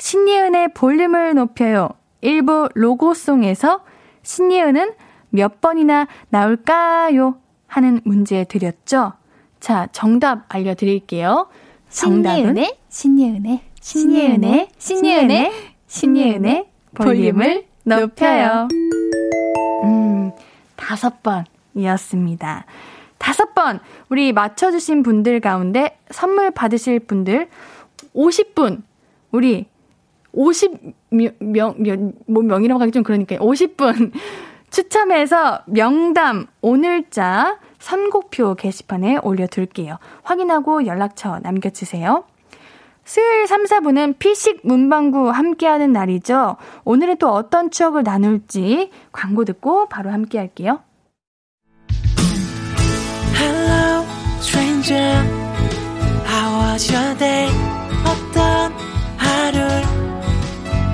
Speaker 1: 신예은의 볼륨을 높여요. 1부 로고송에서 신예은은 몇 번이나 나올까요? 하는 문제 드렸죠? 자, 정답 알려드릴게요. 정답은 신예은의, 신예은의, 신예은의, 신예은의, 신예은의 볼륨을 높여요. 음, 다섯 번이었습니다. 다섯 번, 우리 맞춰주신 분들 가운데 선물 받으실 분들 50분, 우리 50명, 명, 뭐 명이라고 하기 좀 그러니까 50분 추첨해서 명담, 오늘자, 선곡표 게시판에 올려둘게요. 확인하고 연락처 남겨주세요. 수요일 3, 4분은 피식 문방구 함께하는 날이죠. 오늘은 또 어떤 추억을 나눌지 광고 듣고 바로 함께 할게요. Hello, stranger. How was your day? 어떤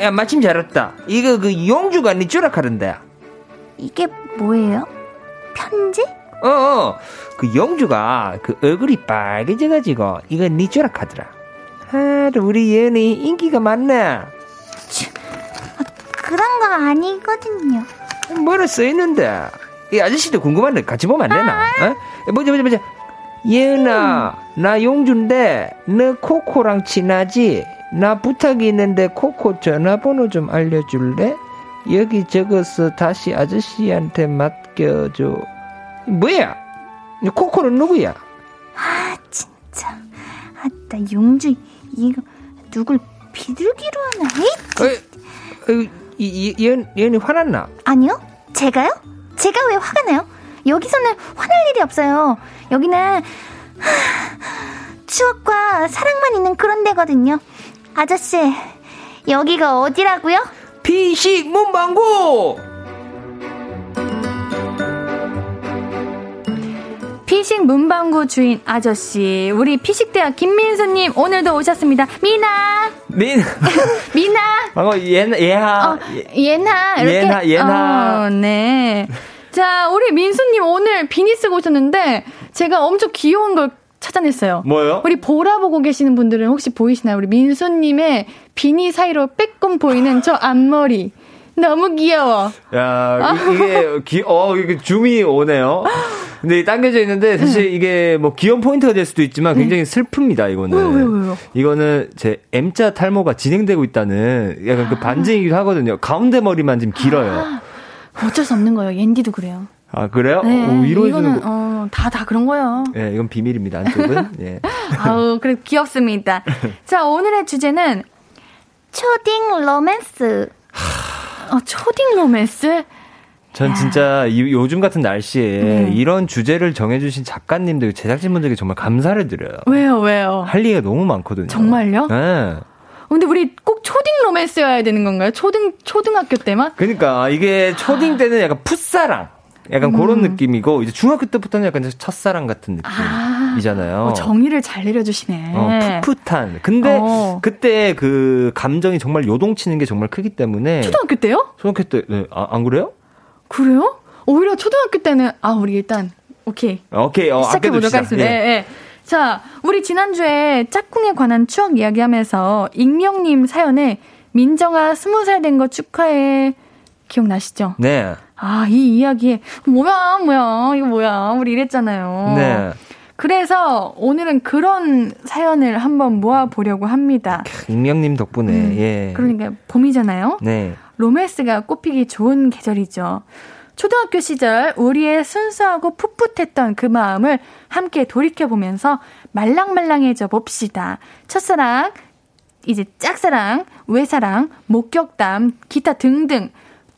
Speaker 4: 야, 마침 잘 왔다. 이거 그 용주가 니 주락하던데.
Speaker 5: 이게 뭐예요? 편지?
Speaker 4: 어, 어. 그 용주가 그 얼굴이 빨개져가지고 이거 니 주락하더라. 아, 우리 예은이 인기가 많네.
Speaker 5: 그런 거 아니거든요.
Speaker 4: 뭐라 써있는데. 이 아저씨도 궁금한데 같이 보면 안 되나? 아~ 어? 보자, 보자, 보자. 예은아, 음. 나 용준데, 너 코코랑 친하지? 나 부탁이 있는데 코코 전화번호 좀 알려줄래? 여기 적어서 다시 아저씨한테 맡겨줘. 뭐야? 코코는 누구야?
Speaker 5: 아, 진짜. 아, 나 용준, 이거, 누굴 비둘기로 하나? 에이?
Speaker 4: 어, 어, 이, 이, 연, 연이 화났나?
Speaker 5: 아니요. 제가요? 제가 왜 화가 나요? 여기서는 화날 일이 없어요. 여기는 하, 추억과 사랑만 있는 그런 데거든요. 아저씨, 여기가 어디라고요?
Speaker 4: 피식 문방구!
Speaker 1: 피식 문방구 주인 아저씨, 우리 피식대학 김민수님 오늘도 오셨습니다. 미나.
Speaker 4: 민.
Speaker 1: 미나.
Speaker 4: 방금 예나 예하.
Speaker 1: 어, 예나 이렇게.
Speaker 4: 예나 예나.
Speaker 1: 어, 네. 자, 우리 민수님 오늘 비니 쓰고 오셨는데 제가 엄청 귀여운 걸 찾아냈어요.
Speaker 4: 뭐요?
Speaker 1: 우리 보라 보고 계시는 분들은 혹시 보이시나요? 우리 민수님의 비니 사이로 빼꼼 보이는 저 앞머리. 너무 귀여워.
Speaker 4: 야, 이게, 기, 어, 이게 줌이 오네요. 근데 당겨져 있는데, 사실 네. 이게 뭐 귀여운 포인트가 될 수도 있지만 네. 굉장히 슬픕니다, 이거는.
Speaker 1: 왜요, 왜요, 왜요?
Speaker 4: 이거는 제 M자 탈모가 진행되고 있다는 약간 그 반증이기도 하거든요. 가운데 머리만 좀 길어요. 아.
Speaker 1: 어쩔 수 없는 거예요. 옌디도 그래요.
Speaker 4: 아 그래요?
Speaker 1: 네, 오, 이거는 어, 다다 그런 거예요.
Speaker 4: 예, 이건 비밀입니다. 안쪽은. 예.
Speaker 1: 아우 그래 귀엽습니다. 자 오늘의 주제는
Speaker 5: 초딩 로맨스.
Speaker 1: 어, 초딩 로맨스?
Speaker 4: 전 진짜 이, 요즘 같은 날씨에 네. 이런 주제를 정해주신 작가님들, 제작진분들께 정말 감사를 드려요.
Speaker 1: 왜요, 왜요?
Speaker 4: 할 얘기가 너무 많거든요.
Speaker 1: 정말요?
Speaker 4: 네.
Speaker 1: 근데 우리 꼭 초딩 로맨스여야 되는 건가요? 초등 초등학교 때만?
Speaker 4: 그러니까 이게 초딩 때는 약간 풋사랑 약간 음. 그런 느낌이고 이제 중학교 때부터는 약간 첫사랑 같은 느낌이잖아요. 아,
Speaker 1: 어, 정의를 잘 내려주시네.
Speaker 4: 어, 풋풋한. 근데 어. 그때 그 감정이 정말 요동치는 게 정말 크기 때문에
Speaker 1: 초등학교 때요?
Speaker 4: 초등학교 때, 네. 아, 안 그래요?
Speaker 1: 그래요? 오히려 초등학교 때는 아 우리 일단 오케이.
Speaker 4: 오케이. 어,
Speaker 1: 시작해 보도록 하겠습니다. 예. 네, 네. 자, 우리 지난주에 짝꿍에 관한 추억 이야기하면서 익명님 사연에 민정아 스무 살 된 거 축하해. 기억나시죠?
Speaker 4: 네.
Speaker 1: 아, 이 이야기에, 뭐야, 뭐야, 이거 뭐야, 우리 이랬잖아요.
Speaker 4: 네.
Speaker 1: 그래서 오늘은 그런 사연을 한번 모아보려고 합니다.
Speaker 4: 익명님 덕분에, 음, 예.
Speaker 1: 그러니까 봄이잖아요?
Speaker 4: 네.
Speaker 1: 로맨스가 꽃피기 좋은 계절이죠. 초등학교 시절 우리의 순수하고 풋풋했던 그 마음을 함께 돌이켜보면서 말랑말랑해져 봅시다. 첫사랑, 이제 짝사랑, 외사랑, 목격담, 기타 등등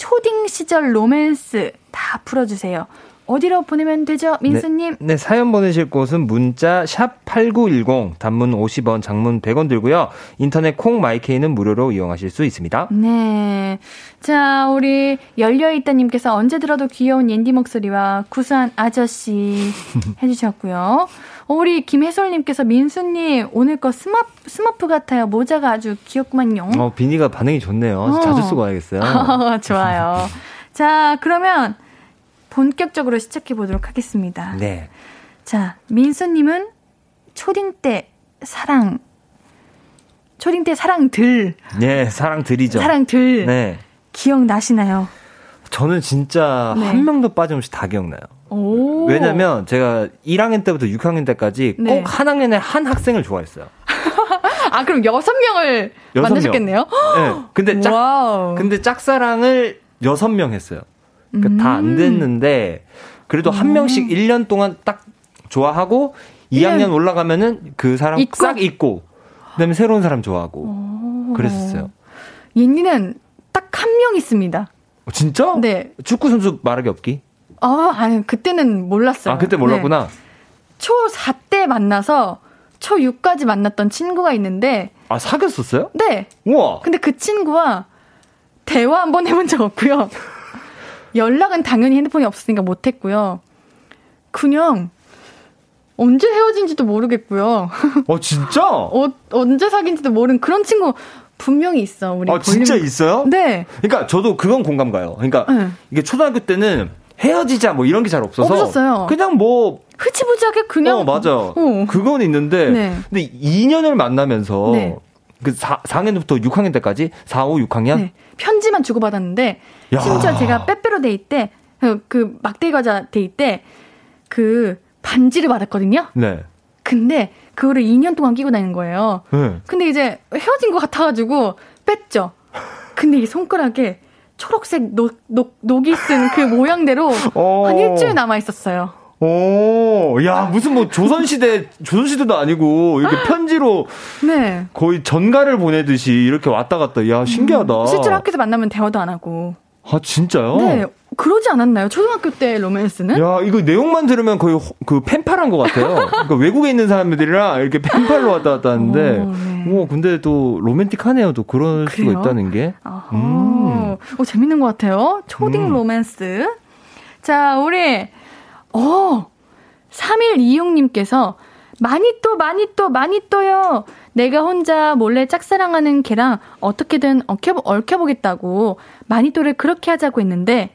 Speaker 1: 초딩 시절 로맨스 다 풀어주세요. 어디로 보내면 되죠, 민수님?
Speaker 4: 네, 네, 사연 보내실 곳은 문자 샵 #8910 단문 50원, 장문 100원 들고요. 인터넷 콩 마이케이는 무료로 이용하실 수 있습니다.
Speaker 1: 네, 자 우리 열려있다님께서 언제 들어도 귀여운 옌디 목소리와 구수한 아저씨 해주셨고요. 우리 김혜솔님께서 민수님 오늘 거 스머프, 스머프 같아요. 모자가 아주 귀엽구만요.
Speaker 4: 어 비니가 반응이 좋네요. 어. 자주 쓰고 와야겠어요.
Speaker 1: 좋아요. 자 그러면 본격적으로 시작해 보도록 하겠습니다.
Speaker 4: 네.
Speaker 1: 자, 민수님은 초딩 때 사랑, 초딩 때 사랑들.
Speaker 4: 네, 사랑들이죠.
Speaker 1: 사랑들. 네. 기억나시나요?
Speaker 4: 저는 진짜 네. 한 명도 빠짐없이 다 기억나요. 오. 왜냐면 제가 1학년 때부터 6학년 때까지 네. 꼭한 학년에 한 학생을 좋아했어요.
Speaker 1: 아, 그럼 여섯 명을 만나셨겠네요? 네.
Speaker 4: 근데 짝, 와우. 근데 짝사랑을 여섯 명 했어요. 그러니까 음. 다안 됐는데 그래도 음. 한 명씩 1년 동안 딱 좋아하고 2학년 올라가면은 그 사람 잊고? 싹 잊고 그다음에 새로운 사람 좋아하고 오. 그랬었어요.
Speaker 1: 옌디는 딱 한 명 있습니다.
Speaker 4: 어, 진짜?
Speaker 1: 네.
Speaker 4: 축구 선수 말하기 없기?
Speaker 1: 아, 아니 그때는 몰랐어요.
Speaker 4: 아, 그때 몰랐구나. 네.
Speaker 1: 초4 때 만나서 초6까지 만났던 친구가 있는데
Speaker 4: 아, 사귀었었어요?
Speaker 1: 네.
Speaker 4: 우와.
Speaker 1: 근데 그 친구와 대화 한 번 해본 적 없고요. 연락은 당연히 핸드폰이 없으니까 못했고요. 그냥 언제 헤어진지도 모르겠고요.
Speaker 4: 어 진짜?
Speaker 1: 어, 언제 사귄지도 모르는 그런 친구 분명히 있어. 우리
Speaker 4: 아 볼륨... 진짜 있어요?
Speaker 1: 네.
Speaker 4: 그러니까 저도 그건 공감 가요. 그러니까 네. 이게 초등학교 때는 헤어지자 뭐 이런 게 잘 없어서
Speaker 1: 없었어요.
Speaker 4: 그냥 뭐
Speaker 1: 흐지부지하게 그냥
Speaker 4: 어 맞아. 어. 그건 있는데 네. 근데 2년을 만나면서 네. 그 4, 4학년부터 6학년 때까지 4, 5, 6학년 네.
Speaker 1: 편지만 주고받았는데 야. 심지어 제가 빼빼로 데이 때, 그, 그 막대기 과자 데이 때, 그 반지를 받았거든요.
Speaker 4: 네.
Speaker 1: 근데 그거를 2년 동안 끼고 다니는 거예요. 네. 근데 이제 헤어진 것 같아가지고 뺐죠. 근데 이 손가락에 초록색 녹, 녹, 녹이 쓴 그 모양대로 어. 한 일주일 남아 있었어요.
Speaker 4: 오, 야, 무슨 뭐 조선시대, 조선시대도 아니고, 이렇게 편지로. 네. 거의 전가를 보내듯이 이렇게 왔다 갔다. 야, 신기하다. 음,
Speaker 1: 실제로 학교에서 만나면 대화도 안 하고.
Speaker 4: 아, 진짜요?
Speaker 1: 네. 그러지 않았나요? 초등학교 때 로맨스는?
Speaker 4: 야, 이거 내용만 들으면 거의 그 펜팔한 것 같아요. 그러니까 외국에 있는 사람들이랑 이렇게 펜팔로 왔다 갔다 하는데, 오, 네. 오 근데 또 로맨틱하네요. 또 그럴 그래요? 수가 있다는 게.
Speaker 1: 음. 오, 재밌는 것 같아요. 초딩 음. 로맨스. 자, 우리, 어, 3126님께서 많이 또, 많이 또, 많이 또요. 내가 혼자 몰래 짝사랑하는 걔랑 어떻게든 얽혀, 얽혀보겠다고 마니또를 그렇게 하자고 했는데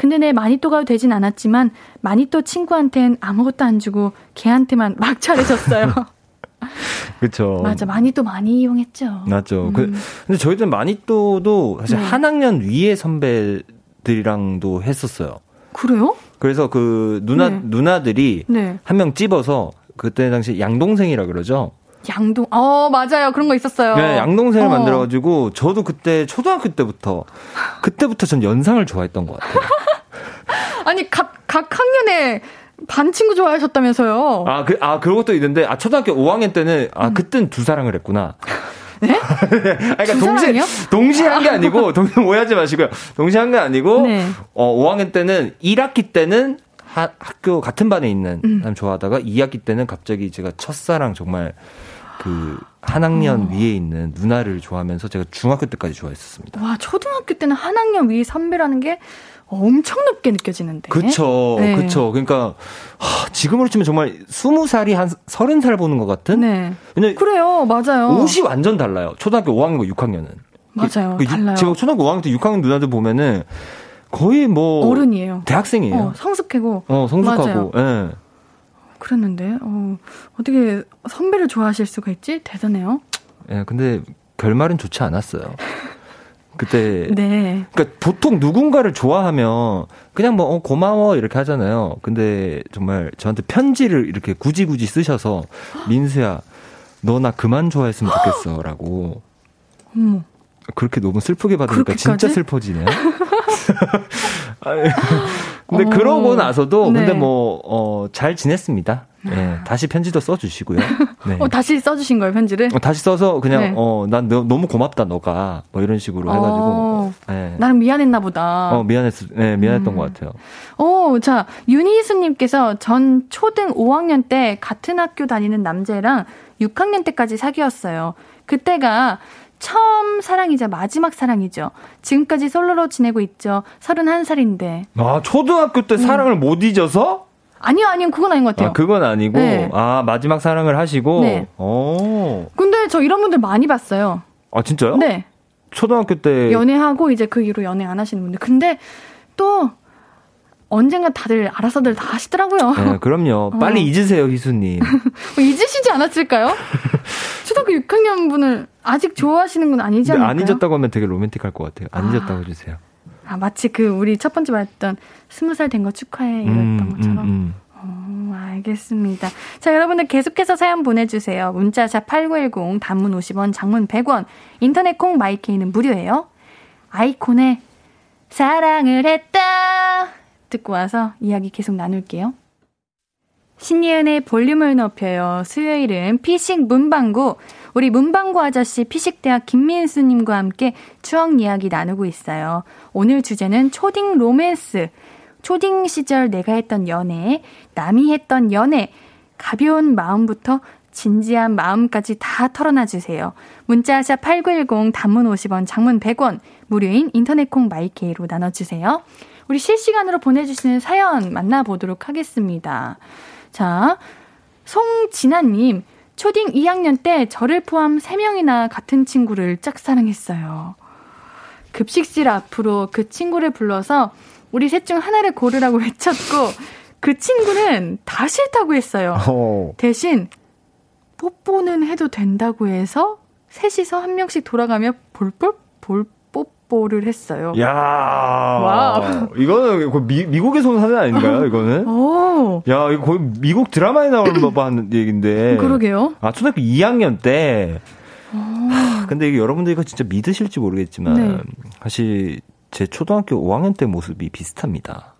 Speaker 1: 근데 내 마니또가 되진 않았지만 마니또 친구한텐 아무것도 안 주고 걔한테만 막 잘해줬어요.
Speaker 4: 그렇죠.
Speaker 1: 맞아, 마니또 많이 이용했죠.
Speaker 4: 맞죠. 음. 그, 근데 저희들 마니또도 사실 네. 한 학년 위에 선배들이랑도 했었어요.
Speaker 1: 그래요?
Speaker 4: 그래서 그 누나 네. 누나들이 네. 한명 찝어서 그때 당시 양동생이라 그러죠.
Speaker 1: 양동, 어, 맞아요. 그런 거 있었어요.
Speaker 4: 네, 양동생을 어. 만들어가지고, 저도 그때, 초등학교 때부터, 그때부터 전 연상을 좋아했던 것 같아요.
Speaker 1: 아니, 각, 각 학년에 반 친구 좋아하셨다면서요?
Speaker 4: 아, 그, 아, 그런 것도 있는데, 아, 초등학교 5학년 때는, 아, 음. 그땐 두 사랑을 했구나.
Speaker 1: 네?
Speaker 4: 그러니까 동시에, 동시에 한 게 아니고, 동시에 오해하지 마시고요. 동시에 한 게 아니고, 네. 어, 5학년 때는, 1학기 때는 하, 학교 같은 반에 있는 음. 사람 좋아하다가 2학기 때는 갑자기 제가 첫사랑 정말 그 한 학년 어. 위에 있는 누나를 좋아하면서 제가 중학교 때까지 좋아했었습니다.
Speaker 1: 와, 초등학교 때는 한 학년 위 선배라는 게 엄청 높게 느껴지는데.
Speaker 4: 그쵸, 네. 그쵸. 그러니까, 하, 지금으로 치면 정말 20살이 한 30살 보는 것 같은?
Speaker 1: 네. 그래요, 맞아요.
Speaker 4: 옷이 완전 달라요. 초등학교 5학년과 6학년은.
Speaker 1: 맞아요. 그, 그 달라요.
Speaker 4: 지금 초등학교 5학년 때 6학년 누나들 보면은 거의 뭐.
Speaker 1: 어른이에요.
Speaker 4: 대학생이에요.
Speaker 1: 어, 성숙하고.
Speaker 4: 어, 성숙하고. 예. 네.
Speaker 1: 그랬는데, 어, 어떻게 선배를 좋아하실 수가 있지? 대단해요.
Speaker 4: 예, 네, 근데 결말은 좋지 않았어요. 그때 네. 그러니까 보통 누군가를 좋아하면 그냥 뭐 어, 고마워 이렇게 하잖아요. 근데 정말 저한테 편지를 이렇게 굳이 굳이 쓰셔서 민수야 너 나 그만 좋아했으면 좋겠어라고. 음. 그렇게 너무 슬프게 받으니까 그렇게까지? 진짜 슬퍼지네요. 근데 어, 그러고 나서도 네. 근데 뭐 어, 잘 지냈습니다. 네, 다시 편지도 써주시고요. 네.
Speaker 1: 어, 다시 써주신 거예요, 편지를?
Speaker 4: 어, 다시 써서 그냥, 네. 어, 난 너, 무 고맙다, 너가. 뭐 이런 식으로 해가지고. 어,
Speaker 1: 네. 나는 미안했나 보다.
Speaker 4: 어, 미안했, 네, 미안했던 음. 것 같아요.
Speaker 1: 오, 자, 윤희수님께서 전 초등 5학년 때 같은 학교 다니는 남자랑 6학년 때까지 사귀었어요. 그때가 처음 사랑이자 마지막 사랑이죠. 지금까지 솔로로 지내고 있죠. 31살인데.
Speaker 4: 아, 초등학교 때 음. 사랑을 못 잊어서?
Speaker 1: 아니요, 아니요. 그건 아닌 것 같아요.
Speaker 4: 아, 그건 아니고, 네. 아, 마지막 사랑을 하시고, 네.
Speaker 1: 오. 근데 저 이런 분들 많이 봤어요.
Speaker 4: 아, 진짜요?
Speaker 1: 네.
Speaker 4: 초등학교 때.
Speaker 1: 연애하고 이제 그 이후로 연애 안 하시는 분들. 근데 또, 언젠가 다들 알아서들 다 하시더라고요.
Speaker 4: 네, 그럼요. 빨리 어. 잊으세요, 희수님.
Speaker 1: 뭐 잊으시지 않았을까요? 초등학교 6학년 분을 아직 좋아하시는 건 아니지 않을까요?
Speaker 4: 안 잊었다고 하면 되게 로맨틱할 것 같아요. 안 아. 잊었다고 해주세요.
Speaker 1: 아, 마치 그 우리 첫 번째 말했던 스무 살 된 거 축하해 이랬던 음, 음 것처럼. 음, 음. 어, 알겠습니다. 자, 여러분들 계속해서 사연 보내주세요. 문자샵 8910, 단문 50원, 장문 100원, 인터넷 콩 마이케이는 무료예요. 아이콘에 사랑을 했다. 듣고 와서 이야기 계속 나눌게요. 신예은의 볼륨을 높여요. 수요일은 피식 문방구. 우리 문방구 아저씨 피식대학 김민수님과 함께 추억 이야기 나누고 있어요. 오늘 주제는 초딩 로맨스. 초딩 시절 내가 했던 연애, 남이 했던 연애, 가벼운 마음부터 진지한 마음까지 다 털어놔 주세요. 문자샵 8910 단문 50원, 장문 100원, 무료인 인터넷 콩 마이케이로 나눠 주세요. 우리 실시간으로 보내 주시는 사연 만나 보도록 하겠습니다. 자, 송진아님, 초딩 2학년 때 저를 포함 3명이나 같은 친구를 짝사랑했어요. 급식실 앞으로 그 친구를 불러서 우리 셋 중 하나를 고르라고 외쳤고, 그 친구는 다 싫다고 했어요. 오. 어. 대신, 뽀뽀는 해도 된다고 해서, 셋이서 한 명씩 돌아가며 볼볼 볼 뽀뽀를 했어요.
Speaker 4: 야, 와, 이거는 미, 미국에서 온 사진 아닌가요? 이거는? 오, 야, 이거 거의 미국 드라마에 나오는 법한 얘기인데.
Speaker 1: 그러게요.
Speaker 4: 아, 초등학교 2학년 때. 하, 근데 이게 여러분들 이거 진짜 믿으실지 모르겠지만 네. 사실 제 초등학교 5학년 때 모습이 비슷합니다.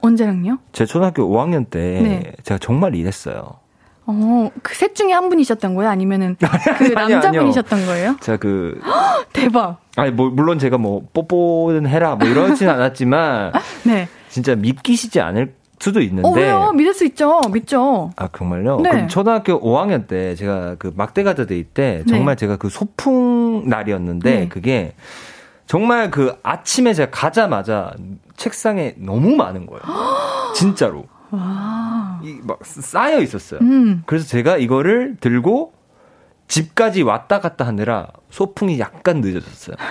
Speaker 1: 언제랑요?
Speaker 4: 제 초등학교 5학년 때 네. 제가 정말 이랬어요.
Speaker 1: 어, 그 셋 중에 한 분이셨던 거예요? 아니면은 그 남자분이셨던 거예요?
Speaker 4: 제가 그
Speaker 1: 대박.
Speaker 4: 아니 뭐 물론 제가 뭐 뽀뽀는 해라 뭐 이러진 않았지만 네. 진짜 믿기시지 않을 수도 있는데. 어,
Speaker 1: 왜요? 믿을 수 있죠. 믿죠.
Speaker 4: 아, 정말요? 네. 그럼 초등학교 5학년 때 제가 그 막대과자 데이 때 정말 네. 제가 그 소풍 날이었는데 네. 그게 정말 그 아침에 제가 가자마자 책상에 너무 많은 거예요. 진짜로. 와. 이 막 쌓여 있었어요. 음. 그래서 제가 이거를 들고 집까지 왔다 갔다 하느라 소풍이 약간 늦어졌어요.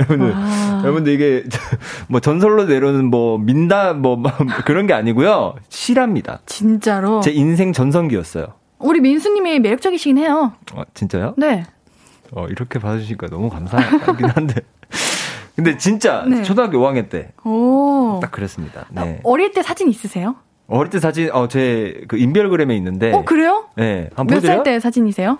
Speaker 4: 여러분들, 여러분들 이게 뭐 전설로 내려오는 뭐 민다 뭐, 뭐 그런 게 아니고요. 실합니다.
Speaker 1: 진짜로.
Speaker 4: 제 인생 전성기였어요.
Speaker 1: 우리 민수님이 매력적이시긴 해요.
Speaker 4: 어, 진짜요?
Speaker 1: 네.
Speaker 4: 어, 이렇게 봐주시니까 너무 감사하긴 한데. 근데 진짜 네. 초등학교 5학년 때. 오. 딱 그랬습니다. 네.
Speaker 1: 어릴 때 사진 있으세요?
Speaker 4: 어릴 때 사진, 어, 제그 인별그램에 있는데.
Speaker 1: 어, 그래요?
Speaker 4: 네.
Speaker 1: 몇 살 때 사진이세요?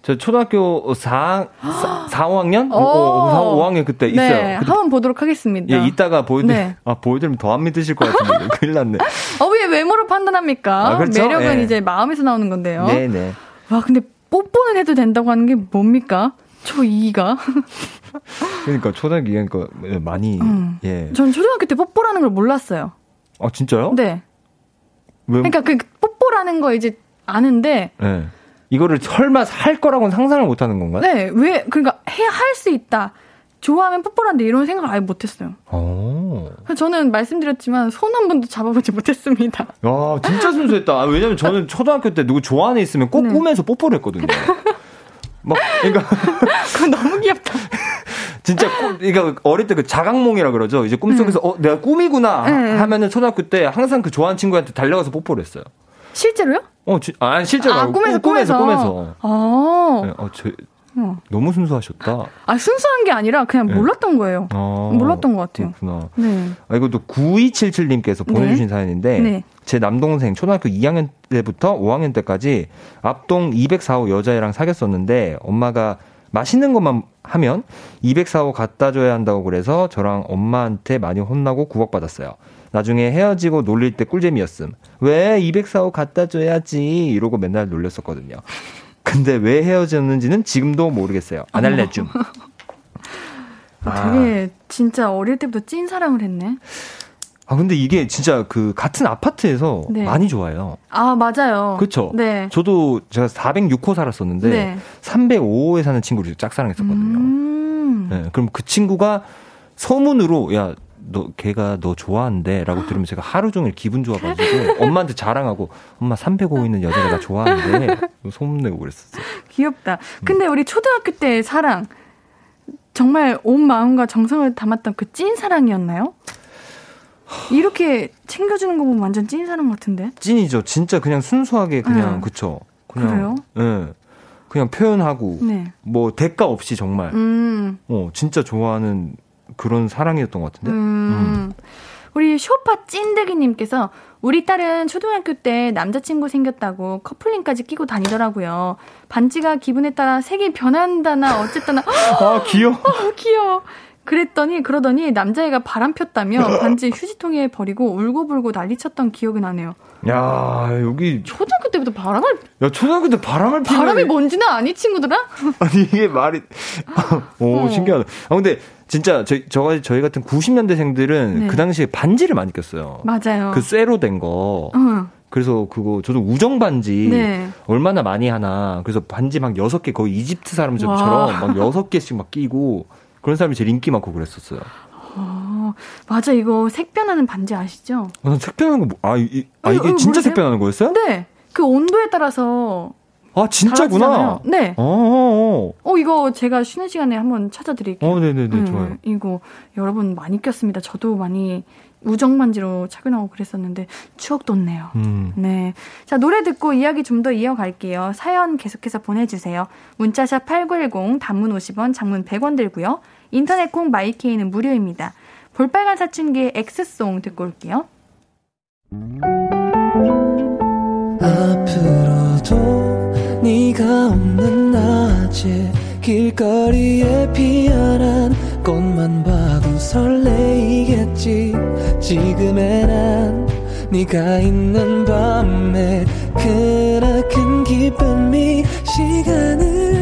Speaker 4: 저 초등학교 4, 4, 4 5학년? 오, 4, 5학년 그때 네, 있어요.
Speaker 1: 그때, 한번 보도록 하겠습니다.
Speaker 4: 예, 이따가 보여드리, 네. 아, 보여드리면 더 안 믿으실 것 같은데. 큰일 났네.
Speaker 1: 어, 왜 외모를 판단합니까? 아, 그렇죠? 매력은 네. 이제 마음에서 나오는 건데요.
Speaker 4: 네네. 네.
Speaker 1: 와, 근데 뽀뽀는 해도 된다고 하는 게 뭡니까? 초 2가?
Speaker 4: 그러니까 초등학교 2학년 많이, 음. 예.
Speaker 1: 전 초등학교 때 뽀뽀라는 걸 몰랐어요.
Speaker 4: 아, 진짜요?
Speaker 1: 네. 왜? 그러니까 그 뽀뽀라는 거 이제 아는데.
Speaker 4: 네. 이거를 설마 할 거라고는 상상을 못 하는 건가요?
Speaker 1: 네, 왜, 그러니까 해, 할 수 있다. 좋아하면 뽀뽀한데 이런 생각 아예 못 했어요. 오. 저는 말씀드렸지만 손 한 번도 잡아보지 못했습니다.
Speaker 4: 야, 진짜 순수했다. 아, 왜냐면 저는 초등학교 때 누구 좋아하는 애 있으면 꼭 네. 꿈에서 뽀뽀를 했거든요. 막, 그러니까.
Speaker 1: 그건 너무 귀엽다.
Speaker 4: 진짜 꿈, 그러니까 어릴 때 그 자각몽이라 그러죠. 이제 꿈속에서 음. 어 내가 꿈이구나 음. 하면은 초등학교 때 항상 그 좋아하는 친구한테 달려가서 뽀뽀를 했어요.
Speaker 1: 실제로요?
Speaker 4: 어, 지, 아, 실제로 아,
Speaker 1: 꿈에서, 꿈에서, 꿈에서.
Speaker 4: 꿈에서. 아. 네, 어, 저, 어. 너무 순수하셨다.
Speaker 1: 아, 순수한 게 아니라 그냥 네. 몰랐던 거예요. 아, 몰랐던 것 같아요.
Speaker 4: 그렇구나. 네. 아, 이것도 9277님께서 보내주신 네. 사연인데, 네. 제 남동생 초등학교 2학년 때부터 5학년 때까지 앞동 204호 여자애랑 사귀었었는데, 엄마가 맛있는 것만 하면 204호 갖다 줘야 한다고 그래서 저랑 엄마한테 많이 혼나고 구박받았어요. 나중에 헤어지고 놀릴 때 꿀잼이었음. 왜 204호 갖다 줘야지 이러고 맨날 놀렸었거든요. 근데 왜 헤어졌는지는 지금도 모르겠어요. 안 알려줌.
Speaker 1: 아, 되게 진짜 어릴 때부터 찐 사랑을 했네.
Speaker 4: 아 근데 이게 진짜 그 같은 아파트에서 네. 많이 좋아요.
Speaker 1: 아 맞아요.
Speaker 4: 그렇죠. 네. 저도 제가 406호 살았었는데 네. 305호에 사는 친구를 짝사랑했었거든요. 음. 네. 그럼 그 친구가 소문으로 야 너 걔가 너 좋아한대라고 들으면 제가 하루 종일 기분 좋아가지고 엄마한테 자랑하고 엄마 305 있는 여자가 나 좋아하는데 소문내고 그랬었어요.
Speaker 1: 귀엽다. 근데 우리 초등학교 때 사랑 정말 온 마음과 정성을 담았던 그 찐 사랑이었나요? 이렇게 챙겨주는 거 보면 완전 찐 사랑 같은데?
Speaker 4: 찐이죠. 진짜 그냥 순수하게 그냥 네. 그쵸. 그냥 그래요? 네. 그냥 표현하고 네. 뭐 대가 없이 정말 음. 어 진짜 좋아하는 그런 사랑이었던 것 같은데. 음. 음.
Speaker 1: 우리 쇼파 찐득이님께서 우리 딸은 초등학교 때 남자친구 생겼다고 커플링까지 끼고 다니더라고요. 반지가 기분에 따라 색이 변한다나 어쨌다나.
Speaker 4: 아 귀여워.
Speaker 1: 어, 귀여워. 그랬더니 그러더니 남자애가 바람 폈다며 반지 휴지통에 버리고 울고불고 난리쳤던 기억이 나네요.
Speaker 4: 야 여기
Speaker 1: 초등학교 때부터 바람을
Speaker 4: 야 초등학교 때 바람을
Speaker 1: 피는 바람이 뭔지는 아니 친구들아?
Speaker 4: 아니 이게 말이 오 어. 신기하다. 아 근데 진짜 저희 저 저희 같은 90년대생들은 네. 그 당시에 반지를 많이 꼈어요.
Speaker 1: 맞아요.
Speaker 4: 그 쇠로 된 거. 어. 그래서 그거 저도 우정 반지 네. 얼마나 많이 하나. 그래서 반지 막 여섯 개 거의 이집트 사람처럼 막 여섯 개씩 막 끼고 그런 사람이 제일 인기 많고 그랬었어요.
Speaker 1: 어, 맞아 이거 색 변하는 반지 아시죠?
Speaker 4: 아, 색 변하는 거, 뭐, 아, 이, 아 이게 어, 진짜 모르세요? 색 변하는 거였어요?
Speaker 1: 네. 그 온도에 따라서
Speaker 4: 아, 진짜구나.
Speaker 1: 네. 어, 어, 어, 이거 제가 쉬는 시간에 한번 찾아드릴게요.
Speaker 4: 어, 네네네, 음, 좋아요.
Speaker 1: 이거 여러분 많이 꼈습니다. 저도 많이 우정반지로 착용하고 그랬었는데 추억 돋네요. 음. 네. 자, 노래 듣고 이야기 좀 더 이어갈게요. 사연 계속해서 보내주세요. 문자샵 8910, 단문 50원, 장문 100원 들고요. 인터넷 콩 마이케이는 무료입니다. 볼빨간 사춘기의 엑스송 듣고 올게요. 앞으로도 네가 없는 낮에 길거리에 피어난 꽃만 봐도 설레이겠지 지금의 난 네가 있는 밤에 그나큰 기쁨이 시간을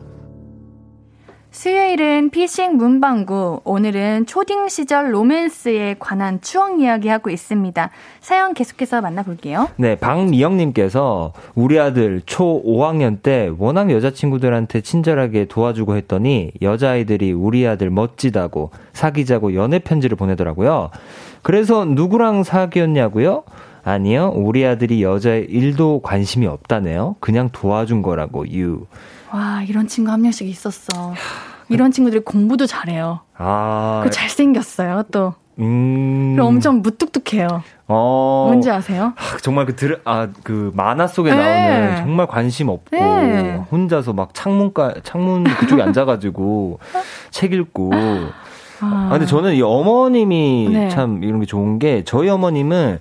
Speaker 1: 수요일은 피싱 문방구. 오늘은 초딩 시절 로맨스에 관한 추억 이야기 하고 있습니다. 사연 계속해서 만나볼게요.
Speaker 4: 네, 박미영님께서 우리 아들 초 5학년 때 워낙 여자친구들한테 친절하게 도와주고 했더니 여자아이들이 우리 아들 멋지다고 사귀자고 연애 편지를 보내더라고요. 그래서 누구랑 사귀었냐고요? 아니요, 우리 아들이 여자의 일도 관심이 없다네요. 그냥 도와준 거라고, 유.
Speaker 1: 와, 이런 친구 한 명씩 있었어. 이런 친구들이 공부도 잘해요. 아. 그 잘생겼어요, 또. 음. 그리고 엄청 무뚝뚝해요. 어. 뭔지 아세요?
Speaker 4: 아, 정말 그 들, 아, 그 만화 속에 네. 나오는 정말 관심 없고, 네. 혼자서 막 창문가, 창문 그쪽에 앉아가지고 책 읽고. 아. 아, 근데 저는 이 어머님이 네. 참 이런 게 좋은 게, 저희 어머님은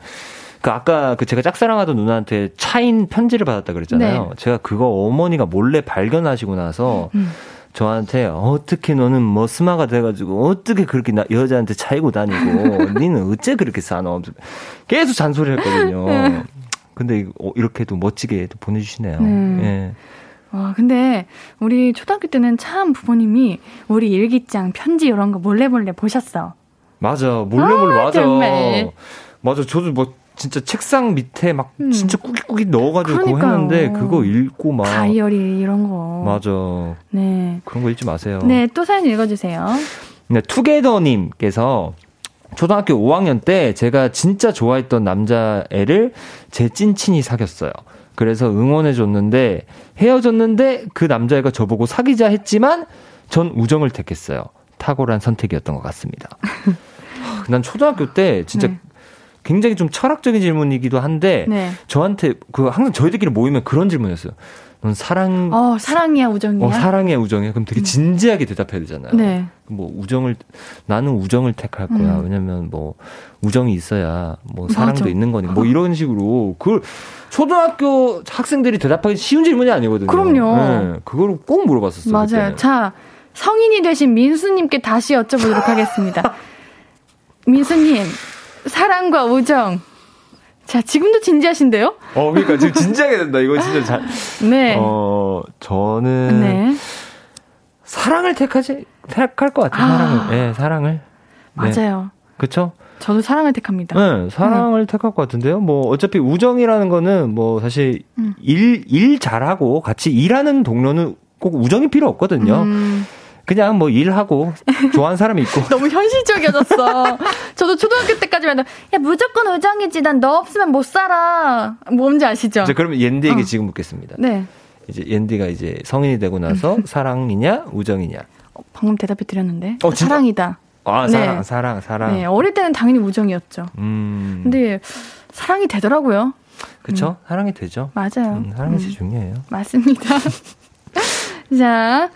Speaker 4: 그 아까 그 제가 짝사랑하던 누나한테 차인 편지를 받았다 그랬잖아요. 네. 제가 그거 어머니가 몰래 발견하시고 나서 음. 저한테 어떻게 너는 머스마가 돼가지고 어떻게 그렇게 나, 여자한테 차이고 다니고 니는 어째 그렇게 사노 계속 잔소리 했거든요. 네. 근데 어, 이렇게도 멋지게 또 보내주시네요. 네. 예.
Speaker 1: 와, 근데 우리 초등학교 때는 참 부모님이 우리 일기장, 편지 이런 거 몰래 몰래 보셨어.
Speaker 4: 맞아, 몰래 몰래 아, 맞아. 정말. 맞아, 저도 뭐 진짜 책상 밑에 막 음. 진짜 꾸깃꾸깃 넣어가지고 그거 했는데 그거 읽고 막
Speaker 1: 다이어리 이런 거
Speaker 4: 맞아. 네 그런 거 읽지 마세요.
Speaker 1: 네 또 사연 읽어주세요.
Speaker 4: 네 투게더님께서 초등학교 5학년 때 제가 진짜 좋아했던 남자애를 제 찐친이 사귀었어요. 그래서 응원해줬는데 헤어졌는데 그 남자애가 저보고 사귀자 했지만 전 우정을 택했어요. 탁월한 선택이었던 것 같습니다. 난 초등학교 때 진짜 네. 굉장히 좀 철학적인 질문이기도 한데 네. 저한테 그 항상 저희들끼리 모이면 그런 질문이었어요. 넌 사랑
Speaker 1: 어 사랑이야 우정이야
Speaker 4: 어 사랑이야 우정이야 그럼 되게 음. 진지하게 대답해야 되잖아요. 네. 뭐 우정을 나는 우정을 택할 거야. 음. 왜냐면 뭐 우정이 있어야 뭐 사랑도 맞아. 있는 거니까 뭐 이런 식으로 그걸 초등학교 학생들이 대답하기 쉬운 질문이 아니거든요.
Speaker 1: 그럼요. 네,
Speaker 4: 그거를 꼭 물어봤었어요.
Speaker 1: 맞아요. 그때는. 자 성인이 되신 민수님께 다시 여쭤보도록 하겠습니다. 민수님 사랑과 우정 자, 지금도 진지하신데요?
Speaker 4: 어, 그러니까 지금 진지하게 된다. 이거 진짜 잘. 네. 어, 저는 네. 사랑을 택하지 택할 것 같아요. 아. 사랑을. 네, 사랑을.
Speaker 1: 네. 맞아요.
Speaker 4: 그렇죠?
Speaker 1: 저도 사랑을 택합니다.
Speaker 4: 네, 사랑을 음. 택할 것 같은데요. 뭐 어차피 우정이라는 거는 뭐 사실 음. 일, 일 잘하고 같이 일하는 동료는 꼭 우정이 필요 없거든요. 음. 그냥 뭐 일하고 좋아하는 사람이 있고.
Speaker 1: 너무 현실적이어졌어. 저도 초등학교 때까지만 야 무조건 우정이지 난 너 없으면 못 살아. 뭔지 아시죠?
Speaker 4: 자, 그러면 옌디에게 어. 지금 묻겠습니다.
Speaker 1: 네.
Speaker 4: 이제 옌디가 이제 성인이 되고 나서 사랑이냐 우정이냐.
Speaker 1: 어, 방금 대답해 드렸는데. 어, 사랑이다.
Speaker 4: 아 네. 사랑 사랑 사랑.
Speaker 1: 네 어릴 때는 당연히 우정이었죠. 음. 근데 사랑이 되더라고요.
Speaker 4: 그렇죠. 음. 사랑이 되죠.
Speaker 1: 맞아요.
Speaker 4: 음, 사랑이 제일 음. 중요해요.
Speaker 1: 맞습니다. 자,